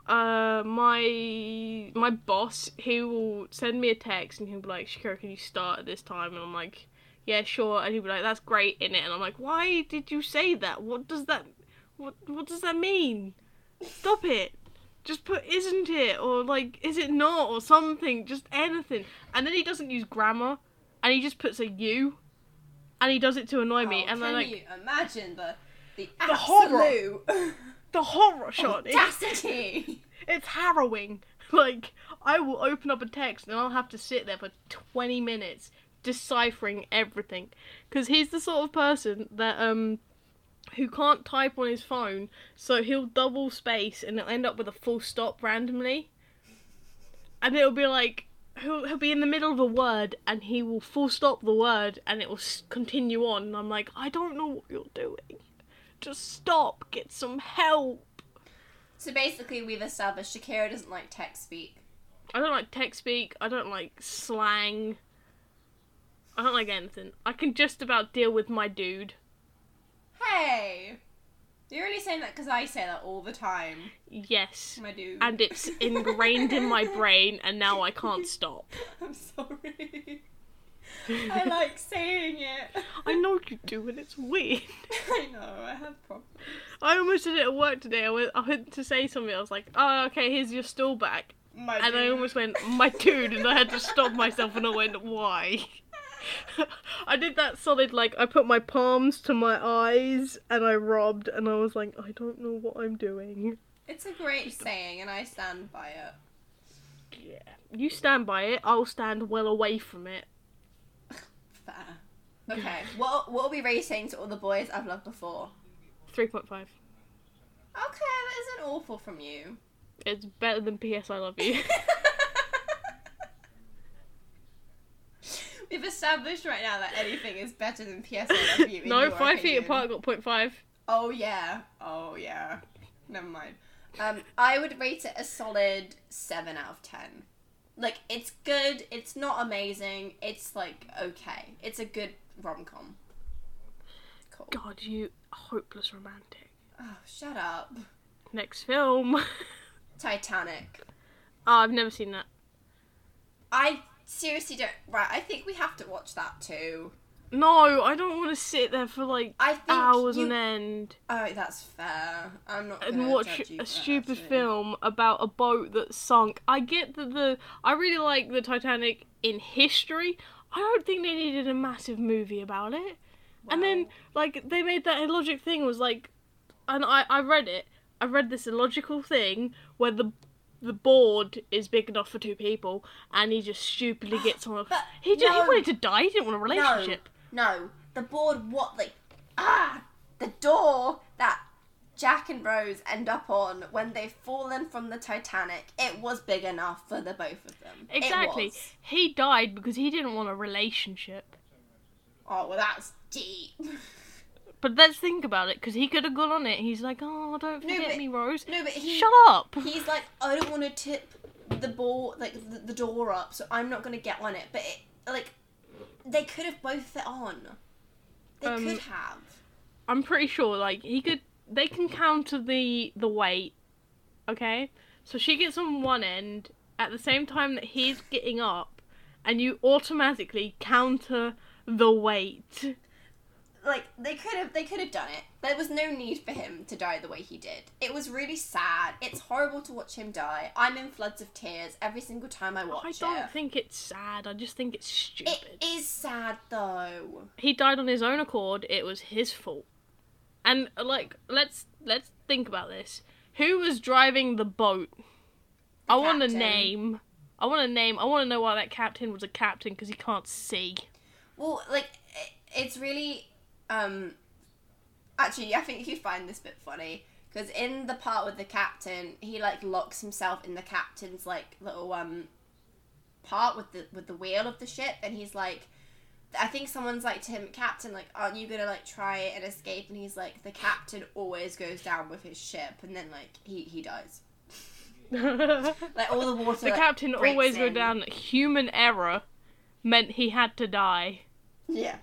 uh my my boss he will send me a text and he'll be like, Shakira, can you start at this time? And I'm like, Yeah, sure and he'll be like, That's great in it and I'm like, Why did you say that? What does that what what does that mean? Stop it. Just put isn't it or like is it not or something, just anything. And then he doesn't use grammar and he just puts a U and he does it to annoy me Oh, and can then like you imagine the the, The horror. absolute the horror shot. It's, audacity? it's harrowing. Like I will open up a text and I'll have to sit there for twenty minutes deciphering everything because he's the sort of person that um who can't type on his phone, so he'll double space and it'll end up with a full stop randomly, and it'll be like. He'll, he'll be in the middle of a word and he will full stop the word and it will continue on. And I'm like, I don't know what you're doing. Just stop. Get some help. So basically, we've established Shakira doesn't like text speak. I don't like text speak. I don't like slang. I don't like anything. I can just about deal with my dude. Hey, you're only saying that because I say that all the time, Yes. my dude. And it's ingrained in my brain, and now I can't stop. I'm sorry. I like saying it. I know you do, and it's weird. I know. I have problems. I almost did it at work today. I went, I went to say something. I was like, "Oh, okay, here's your stool back," My and I almost went, "My dude," and I had to stop myself, and I went, "Why?" I did that solid, like I put my palms to my eyes and I rubbed, and I was like, I don't know what I'm doing. It's a great saying, and I stand by it. Yeah, you stand by it. I'll stand well away from it. Fair. Okay. what what are we rating to all the boys I've loved before? Three point five. Okay, that isn't awful from you. It's better than P.S. I love you. We've established right now that anything is better than PS I Love no, five feet apart got point five. Oh yeah. Oh yeah. Never mind. Um, I would rate it a solid seven out of ten. Like it's good. It's not amazing. It's like okay. It's a good rom com. Cool. God, you hopeless romantic. Oh, shut up. Next film. Titanic. oh, I've never seen that. I seriously don't. Right. I think we have to watch that too. No, I don't want to sit there for like I think hours you- on end Oh, that's fair. I'm not. and watch a stupid actually. film about a boat that sunk. I get that the I really like the Titanic in history. I don't think they needed a massive movie about it. Wow. And then like they made that illogic thing was like, and I I read it. I read this illogical thing where the the board is big enough for two people, and he just stupidly gets on a. But He just, he wanted to die. He didn't want a relationship. No, the board. What the ah the door that Jack and Rose end up on when they've fallen from the Titanic. It was big enough for the both of them. Exactly. He died because he didn't want a relationship. Oh well, that's deep. But let's think about it, because he could have gone on it. He's like, oh, don't No, forget but- me, Rose. No, but he Shut up. he's like I don't want to tip the ball like the, the door up, so I'm not gonna get on it. But it like they could have both fit on. They Um, could have. I'm pretty sure like he could they can counter the the weight. Okay? So she gets on one end at the same time that he's getting up and you automatically counter the weight. Like they could have they could have done it. There was no need for him to die the way he did. It was really sad. It's horrible to watch him die. I'm in floods of tears every single time I watch it. I don't it. think it's sad. I just think it's stupid. It is sad though. he died on his own accord. It was his fault. And like, let's let's think about this. Who was driving the boat? I want a name. I want a name. I want to know why that captain was a captain because he can't see. Well, like it's really um actually I think you find this bit funny because in the part with the captain, he like locks himself in the captain's like little um part with the with the wheel of the ship and he's like I think someone's like to him, Captain, like, aren't you gonna like try and escape? And he's like, the captain always goes down with his ship, and then like he he dies. Like all the water. like, captain always in. wrote down human error meant he had to die. Yeah.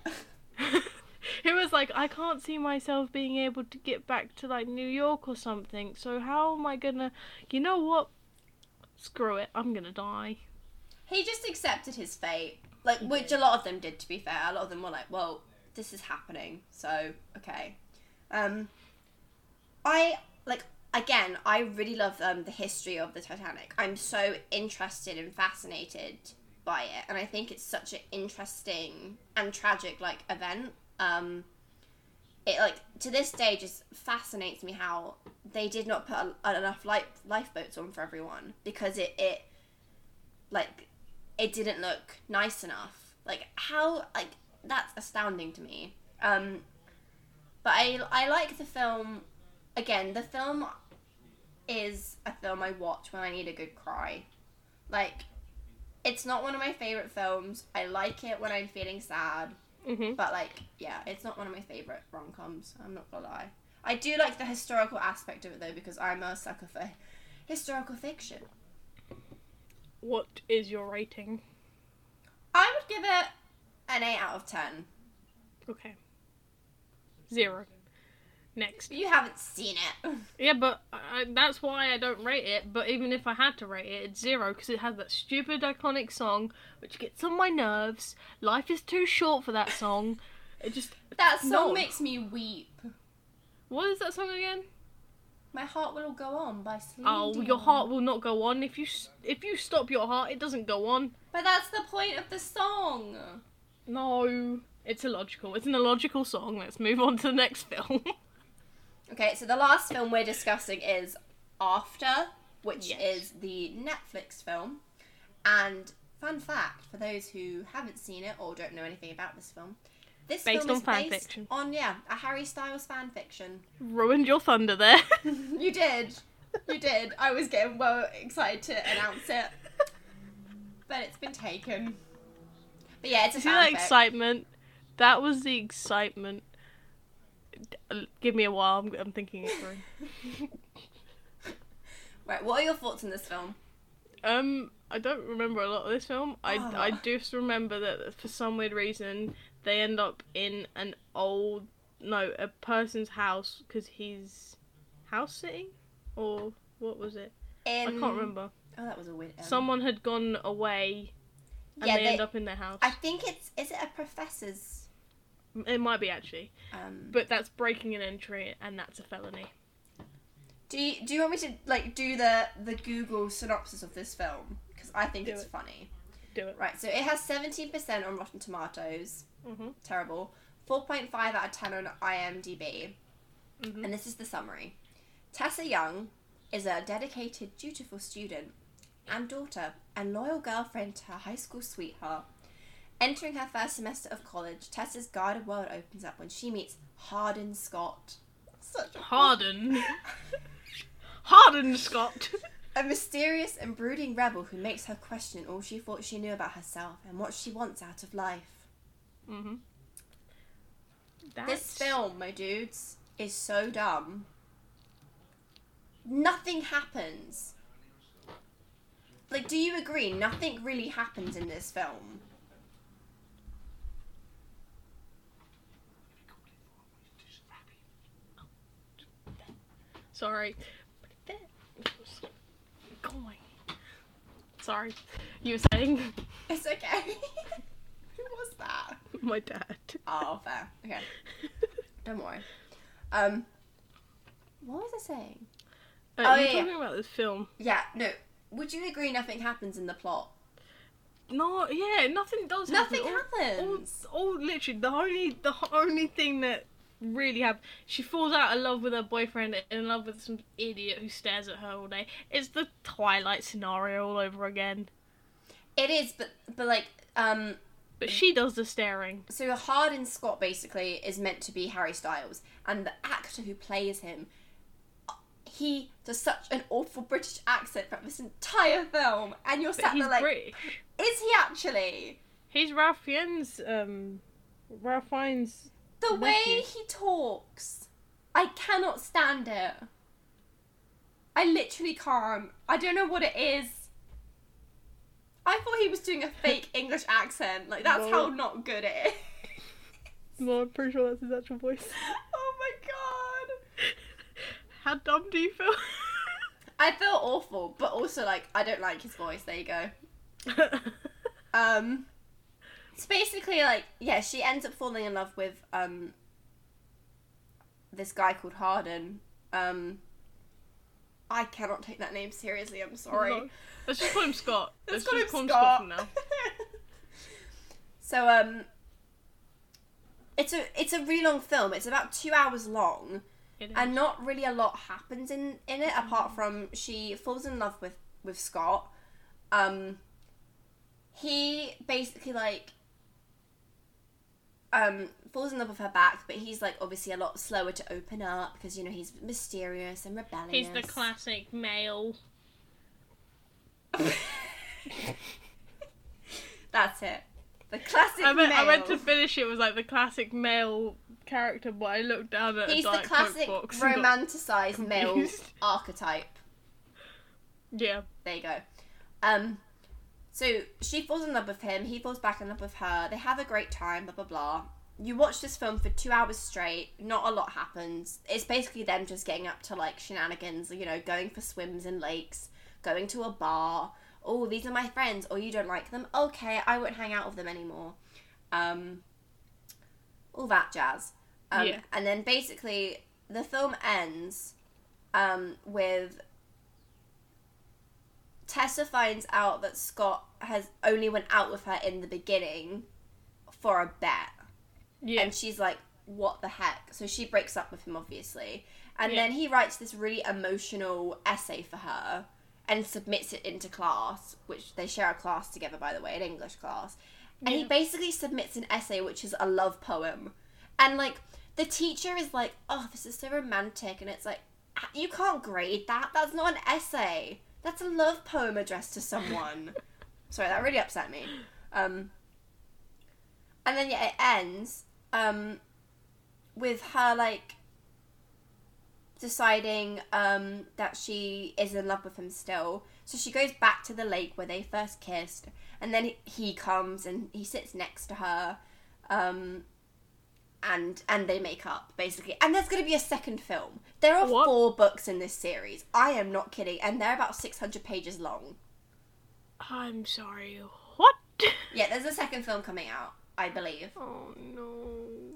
he was like, I can't see myself being able to get back to like New York or something. So how am I gonna? You know what? Screw it. I'm gonna die. He just accepted his fate, like which a lot of them did. To be fair, a lot of them were like, "Well, this is happening, so okay." Um, I like again. I really love um the history of the Titanic. I'm so interested and fascinated by it, and I think it's such an interesting and tragic like event. Um, it like to this day just fascinates me how they did not put a, enough life lifeboats on for everyone because it it like it didn't look nice enough. Like how like that's astounding to me. Um but I I like the film again, the film is a film I watch when I need a good cry. Like it's not one of my favorite films. I like it when I'm feeling sad, hmm but like yeah, it's not one of my favorite rom-coms. I'm not to lie. I do like the historical aspect of it though because I'm a sucker for historical fiction. What is your rating? I would give it an 8 out of 10. Okay. Zero. Next. You haven't seen it. Yeah, but I, that's why I don't rate it. But even if I had to rate it, it's zero because it has that stupid iconic song which gets on my nerves. Life is too short for that song. It just. That song No. makes me weep. What is that song again? My Heart Will Go On by Celine Oh, Dion. your heart will not go on if you if you stop your heart, it doesn't go on. But that's the point of the song. No, it's illogical. It's an illogical song. Let's move on to the next film. Okay, so the last film we're discussing is After, which Yes. is the Netflix film. And fun fact for those who haven't seen it or don't know anything about this film, this Based film on is fan based fiction. on yeah a Harry Styles fan fiction. Ruined your thunder there. you did, you did. I was getting well excited to announce it, but it's been taken. But yeah, it's a See that excitement? That was the excitement. Give me a while. I'm, I'm thinking it through. Right, what are your thoughts on this film? um, I don't remember a lot of this film. I Oh. I just remember that for some weird reason they end up in an old no a person's house because he's house sitting or what was it? In... I can't remember. Oh, that was a weird. Um, Someone had gone away and Yeah, they, they- end up in their house. I think it's is it a professor's? It might be actually, Um, but that's breaking an entry and that's a felony. do you do you want me to like do the the Google synopsis of this film? Because I think Do it's it. funny. Do it. Right, so it has seventeen percent on Rotten Tomatoes. hmm Terrible. Four point five out of ten on IMDb. hmm And this is the summary. Tessa Young is a dedicated, dutiful student and daughter and loyal girlfriend to her high school sweetheart. Entering her first semester of college, Tessa's guarded world opens up when she meets Hardin Scott. Such a Harden. Hardin Scott. A mysterious and brooding rebel who makes her question all she thought she knew about herself and what she wants out of life. hmm This film, my dudes, is so dumb. Nothing happens. Like, do you agree? Nothing really happens in this film. Sorry. Going. Sorry. You were saying It's okay. Who was that? my dad. Oh, fair. Okay. Don't worry. Um, what was I saying? Uh, Oh, you're yeah, yeah. talking about this film. Yeah, no. Would you agree nothing happens in the plot? No, yeah, nothing does Nothing happen. Happens. All, all, literally, the only, the only thing that really have. she falls out of love with her boyfriend, in love with some idiot who stares at her all day. It's the Twilight scenario all over again. It is, but but like um, But she does the staring. so Hardin Scott basically is meant to be Harry Styles, and the actor who plays him, he does such an awful British accent throughout this entire film, and you're sat there like, British. is he actually? He's Ralph Fiennes, um, Ralph Fiennes. The way he talks, I cannot stand it. I literally can't. I don't know what it is. I thought he was doing a fake English accent. Like that's how not good it is. No, I'm pretty sure that's his actual voice. oh my god. How dumb do you feel? I feel awful, but also like I don't like his voice. There you go. Um, it's basically like yeah, she ends up falling in love with um this guy called Hardin. Um, I cannot take that name seriously. I'm sorry. No. Let's just call him Scott. Let's Let's, call him call him Scott. Scott now. so um, it's a it's a really long film. It's about two hours long. And not really a lot happens in in it apart from she falls in love with with Scott. Um, he basically like um falls in love with her back, but he's like obviously a lot slower to open up because you know he's mysterious and rebellious. He's the classic male. That's it. The classic I meant, male. I meant to finish it was like the classic male character, but I looked down at He's the classic Coke box. and got- romanticized male archetype. Yeah. There you go. Um, so she falls in love with him. He falls back in love with her. They have a great time. Blah blah blah. You watch this film for two hours straight. Not a lot happens. It's basically them just getting up to like shenanigans. You know, going for swims in lakes, going to a bar. Oh, these are my friends. Or you don't like them. Okay, I won't hang out with them anymore. Um, all that jazz. Um, Yeah. And then basically the film ends um, with Tessa finds out that Scott has only went out with her in the beginning for a bet. Yeah. And she's like, what the heck? So she breaks up with him, obviously. And Yeah. then he writes this really emotional essay for her and submits it into class, which they share a class together, by the way, an English class. And he basically submits an essay, which is a love poem. And like, the teacher is like, oh, this is so romantic. And it's like, "Ah, you can't grade that. That's not an essay. That's a love poem addressed to someone. Sorry, that really upset me. Um, and then yeah, it ends um, with her like deciding um, that she is in love with him still. So she goes back to the lake where they first kissed, and then he comes and he sits next to her, um, and and they make up basically. And there's going to be a second film. There are What? four books in this series. I am not kidding, and they're about 600 pages long. I'm sorry. What? Yeah, there's a second film coming out, I believe, Oh no.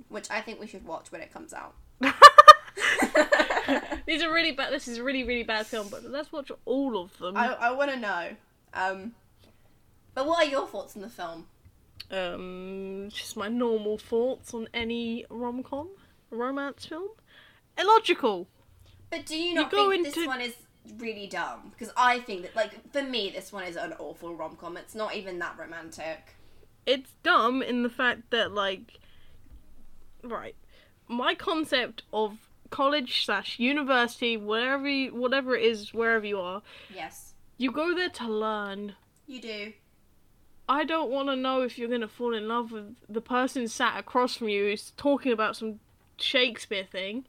which I think we should watch when it comes out. These are really bad. This is a really, really bad film, but let's watch all of them. I, I want to know. Um, but what are your thoughts on the film? Um, just my normal thoughts on any rom com, romance film. Illogical. But do you not go think this one is really dumb? Because I think that, like, for me, this one is an awful rom com. It's not even that romantic. It's dumb in the fact that, like, right, my concept of college slash university, whatever, you, whatever it is, wherever you are, Yes, you go there to learn. you do. I don't want to know if you're gonna fall in love with the person sat across from you who's talking about some Shakespeare thing.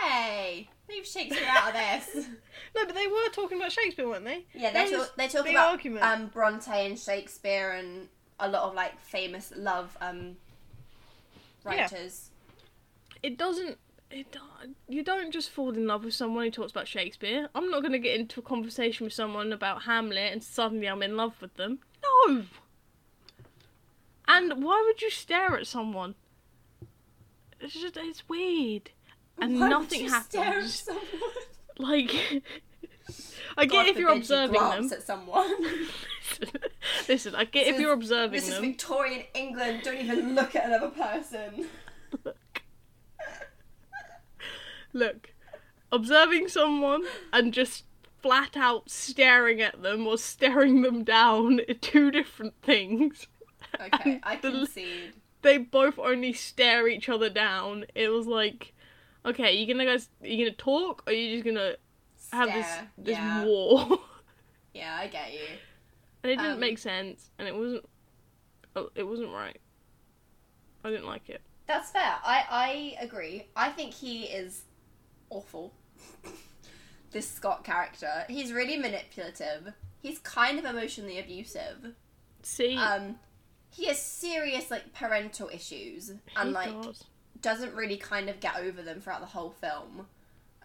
Hey, leave Shakespeare out of this. No, but they were talking about Shakespeare, weren't they? Yeah, they was talk, they talk big about argument. um, Bronte and Shakespeare and a lot of like famous love um, Yeah. writers. it doesn't it, you don't just fall in love with someone who talks about Shakespeare. I'm not going to get into a conversation with someone about Hamlet and suddenly I'm in love with them. No. And why would you stare at someone? It's just it's weird, and Why would nothing you stare at happens. someone? Like, I get God if you're you observing glance them. at someone. Listen, I get if This you're is- observing This is them. Victorian England. Don't even look at another person. Look, observing someone and just flat out staring at them or staring them down are two different things. Okay, I The- They both only stare each other down. It was like, okay, you gonna guys, you gonna talk or you just gonna have this Stare. this yeah. war? yeah, I get you. and it didn't Um, make sense, and it wasn't, oh, it wasn't right. I didn't like it. That's fair. I I agree. I think he is awful. this Scott character. He's really manipulative. He's kind of emotionally abusive. See, Um, he has serious like parental issues and like does. doesn't really kind of get over them throughout the whole film.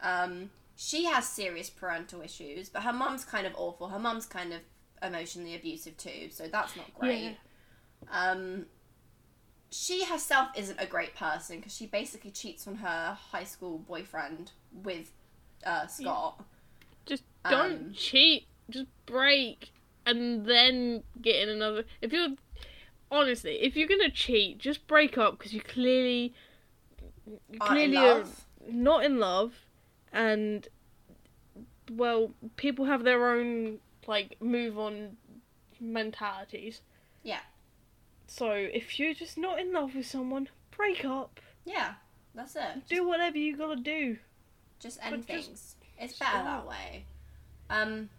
Um, she has serious parental issues, but her mum's kind of awful. Her mum's kind of emotionally abusive too, so that's not great. Um, she herself isn't a great person because she basically cheats on her high school boyfriend with uh, Scott. Just don't Um, cheat. Just break, and then get in another. If you're honestly, if you're gonna cheat, just break up because you clearly, you clearly are not in love, and well, people have their own like move on mentalities. Yeah. So if you're just not in love with someone, break up. Yeah, that's it. Do whatever you gotta do. just end But just things. It's better that way. Um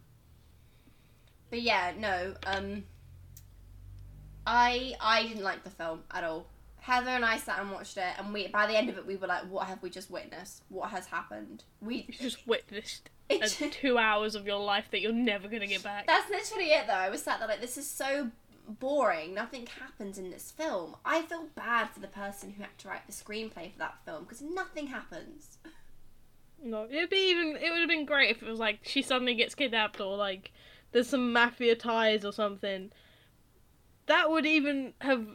But yeah, no, um I I didn't like the film at all. Heather and I sat and watched it and we by the end of it we were like, What have we just witnessed? What has happened? We You just witnessed it two hours of your life that you're never gonna get back. That's literally it though. I was sat there like this is so boring. Nothing happens in this film. I feel bad for the person who had to write the screenplay for that film because nothing happens. No, it'd be even. It would have been great if it was like she suddenly gets kidnapped or like there's some mafia ties or something. That would even have.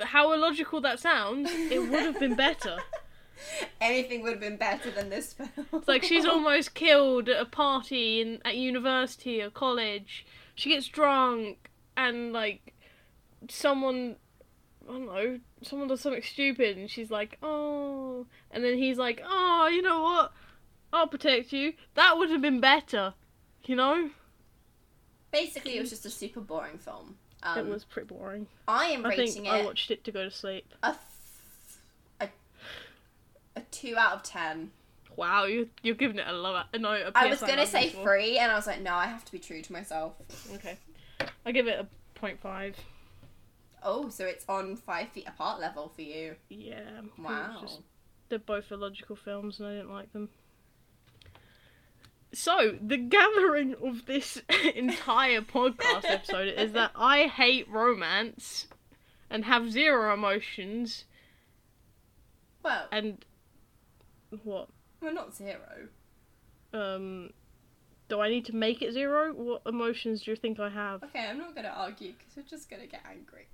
How illogical that sounds, it would have been better. Anything would have been better than this film. It's like she's almost killed at a party in at university or college. She gets drunk and like someone I don't know, someone does something stupid and she's like, Oh and then he's like, Oh, you know what? I'll protect you. That would have been better. You know? Basically, it was just a super boring film. Um, it was pretty boring. I am I rating think it I watched it to go to sleep. a, f- a a two out of ten. Wow, you you're giving it a low no a I was gonna say level. three, and I was like, no, I have to be true to myself. Okay. I give it a point five. Oh, so it's on five feet apart level for you. Yeah. Wow. just- they're both illogical films and I didn't like them. So, the gathering of this entire podcast episode is that I hate romance and have zero emotions Well, and what? we're not zero. Um do I need to make it zero? What emotions do you think I have? Okay, I'm not gonna argue because we're just gonna get angry.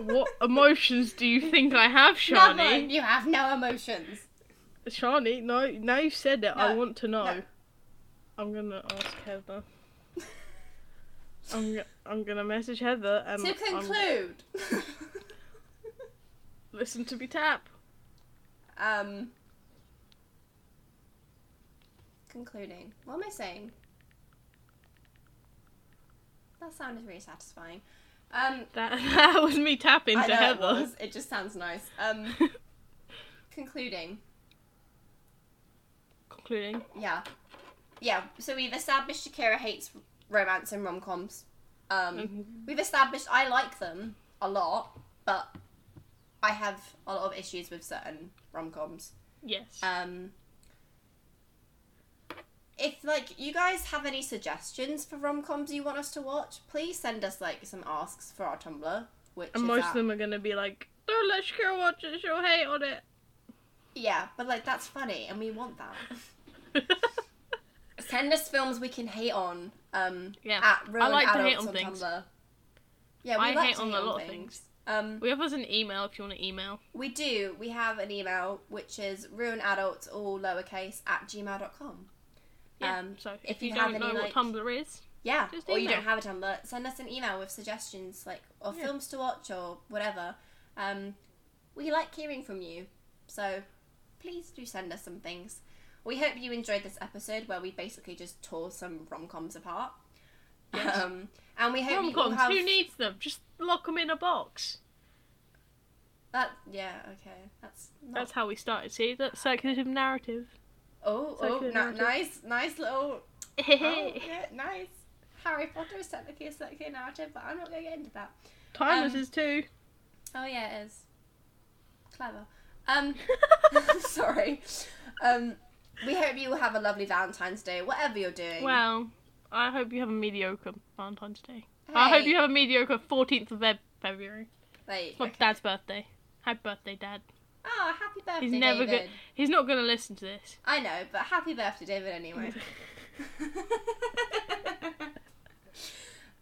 What emotions do you think I have, None. Shani? You have no emotions. Shani, no, now you've said it, I want to know. no. I'm gonna ask Heather. I'm, I'm gonna message Heather and to I'm- conclude. listen to me tap. um. Concluding. What am I saying? That sounded really satisfying. Um, That that was me tapping I to Heather. it. It just sounds nice. Um, concluding. Concluding. Yeah. Yeah, so we've established Shakira hates romance and rom coms. Um, Mhm. we've established I like them a lot, but I have a lot of issues with certain rom coms. Yes. Um, if like you guys have any suggestions for rom coms you want us to watch, please send us like some asks for our Tumblr. Which and most at- of them are gonna be like, don't let Shakira watch it, she'll hate on it. Yeah, but like that's funny, and we want that. Send us films we can hate on. Um, Yeah, at I like to hate on on things. Tumblr. Yeah, we I like hate to on hate a on lot of things. Um, we have us an email if you want to email. we do. We have an email which is ruinadults all lowercase at gmail.com. Yeah. Um, so if if, you you, have don't any, know like- what Tumblr is, Yeah, or you don't have a Tumblr, send us an email with suggestions, like or Yeah. films to watch or whatever. Um, we like hearing from you, so please do send us some things. We hope you enjoyed this episode where we basically just tore some rom coms apart. Yes. Um, and we hope rom you have Who needs them? Just lock them in a box. that. Yeah, okay, that's not... That's how we started. See that circulative narrative. oh oh good, na- narrative. nice nice little oh, yeah, nice. Harry Potter is technically a circular narrative, but I'm not going to get into that. Timeless Um, is too. Oh yeah, it is. Clever. Um, sorry. Um, we hope you have a lovely Valentine's Day, whatever you're doing. well, I hope you have a mediocre Valentine's Day. I hope you have a mediocre 14th of February. Like, It's my okay. dad's birthday. Happy birthday, Dad. Oh, happy birthday, He's never David. go- He's not going to listen to this. I know, but happy birthday, David, anyway.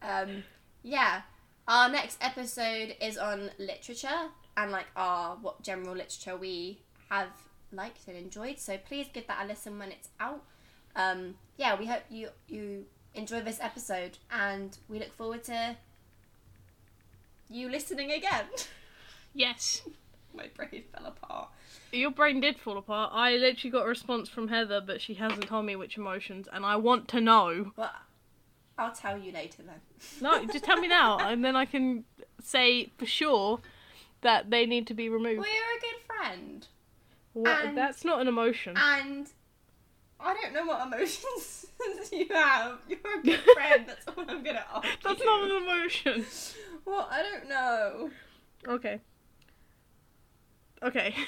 um, yeah. Our next episode is on literature and like our what general literature we have liked and enjoyed. So please give that a listen when it's out. Um, yeah, we hope you you enjoy this episode and we look forward to you listening again. Yes. My brain fell apart. Your brain did fall apart. I literally got a response from Heather, but she hasn't told me which emotions, and I want to know. Well, I'll tell you later then. No, just tell me now, and then I can say for sure that they need to be removed. Well, you're a good friend. What? and- That's not an emotion. And I don't know what emotions you have. You're a good friend. That's all I'm gonna ask. That's you. not an emotion. Well, I don't know. Okay. Okay.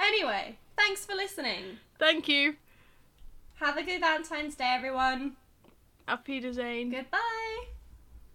Anyway, thanks for listening. Thank you. Have a good Valentine's Day, everyone. Auf Wiedersehen. Goodbye.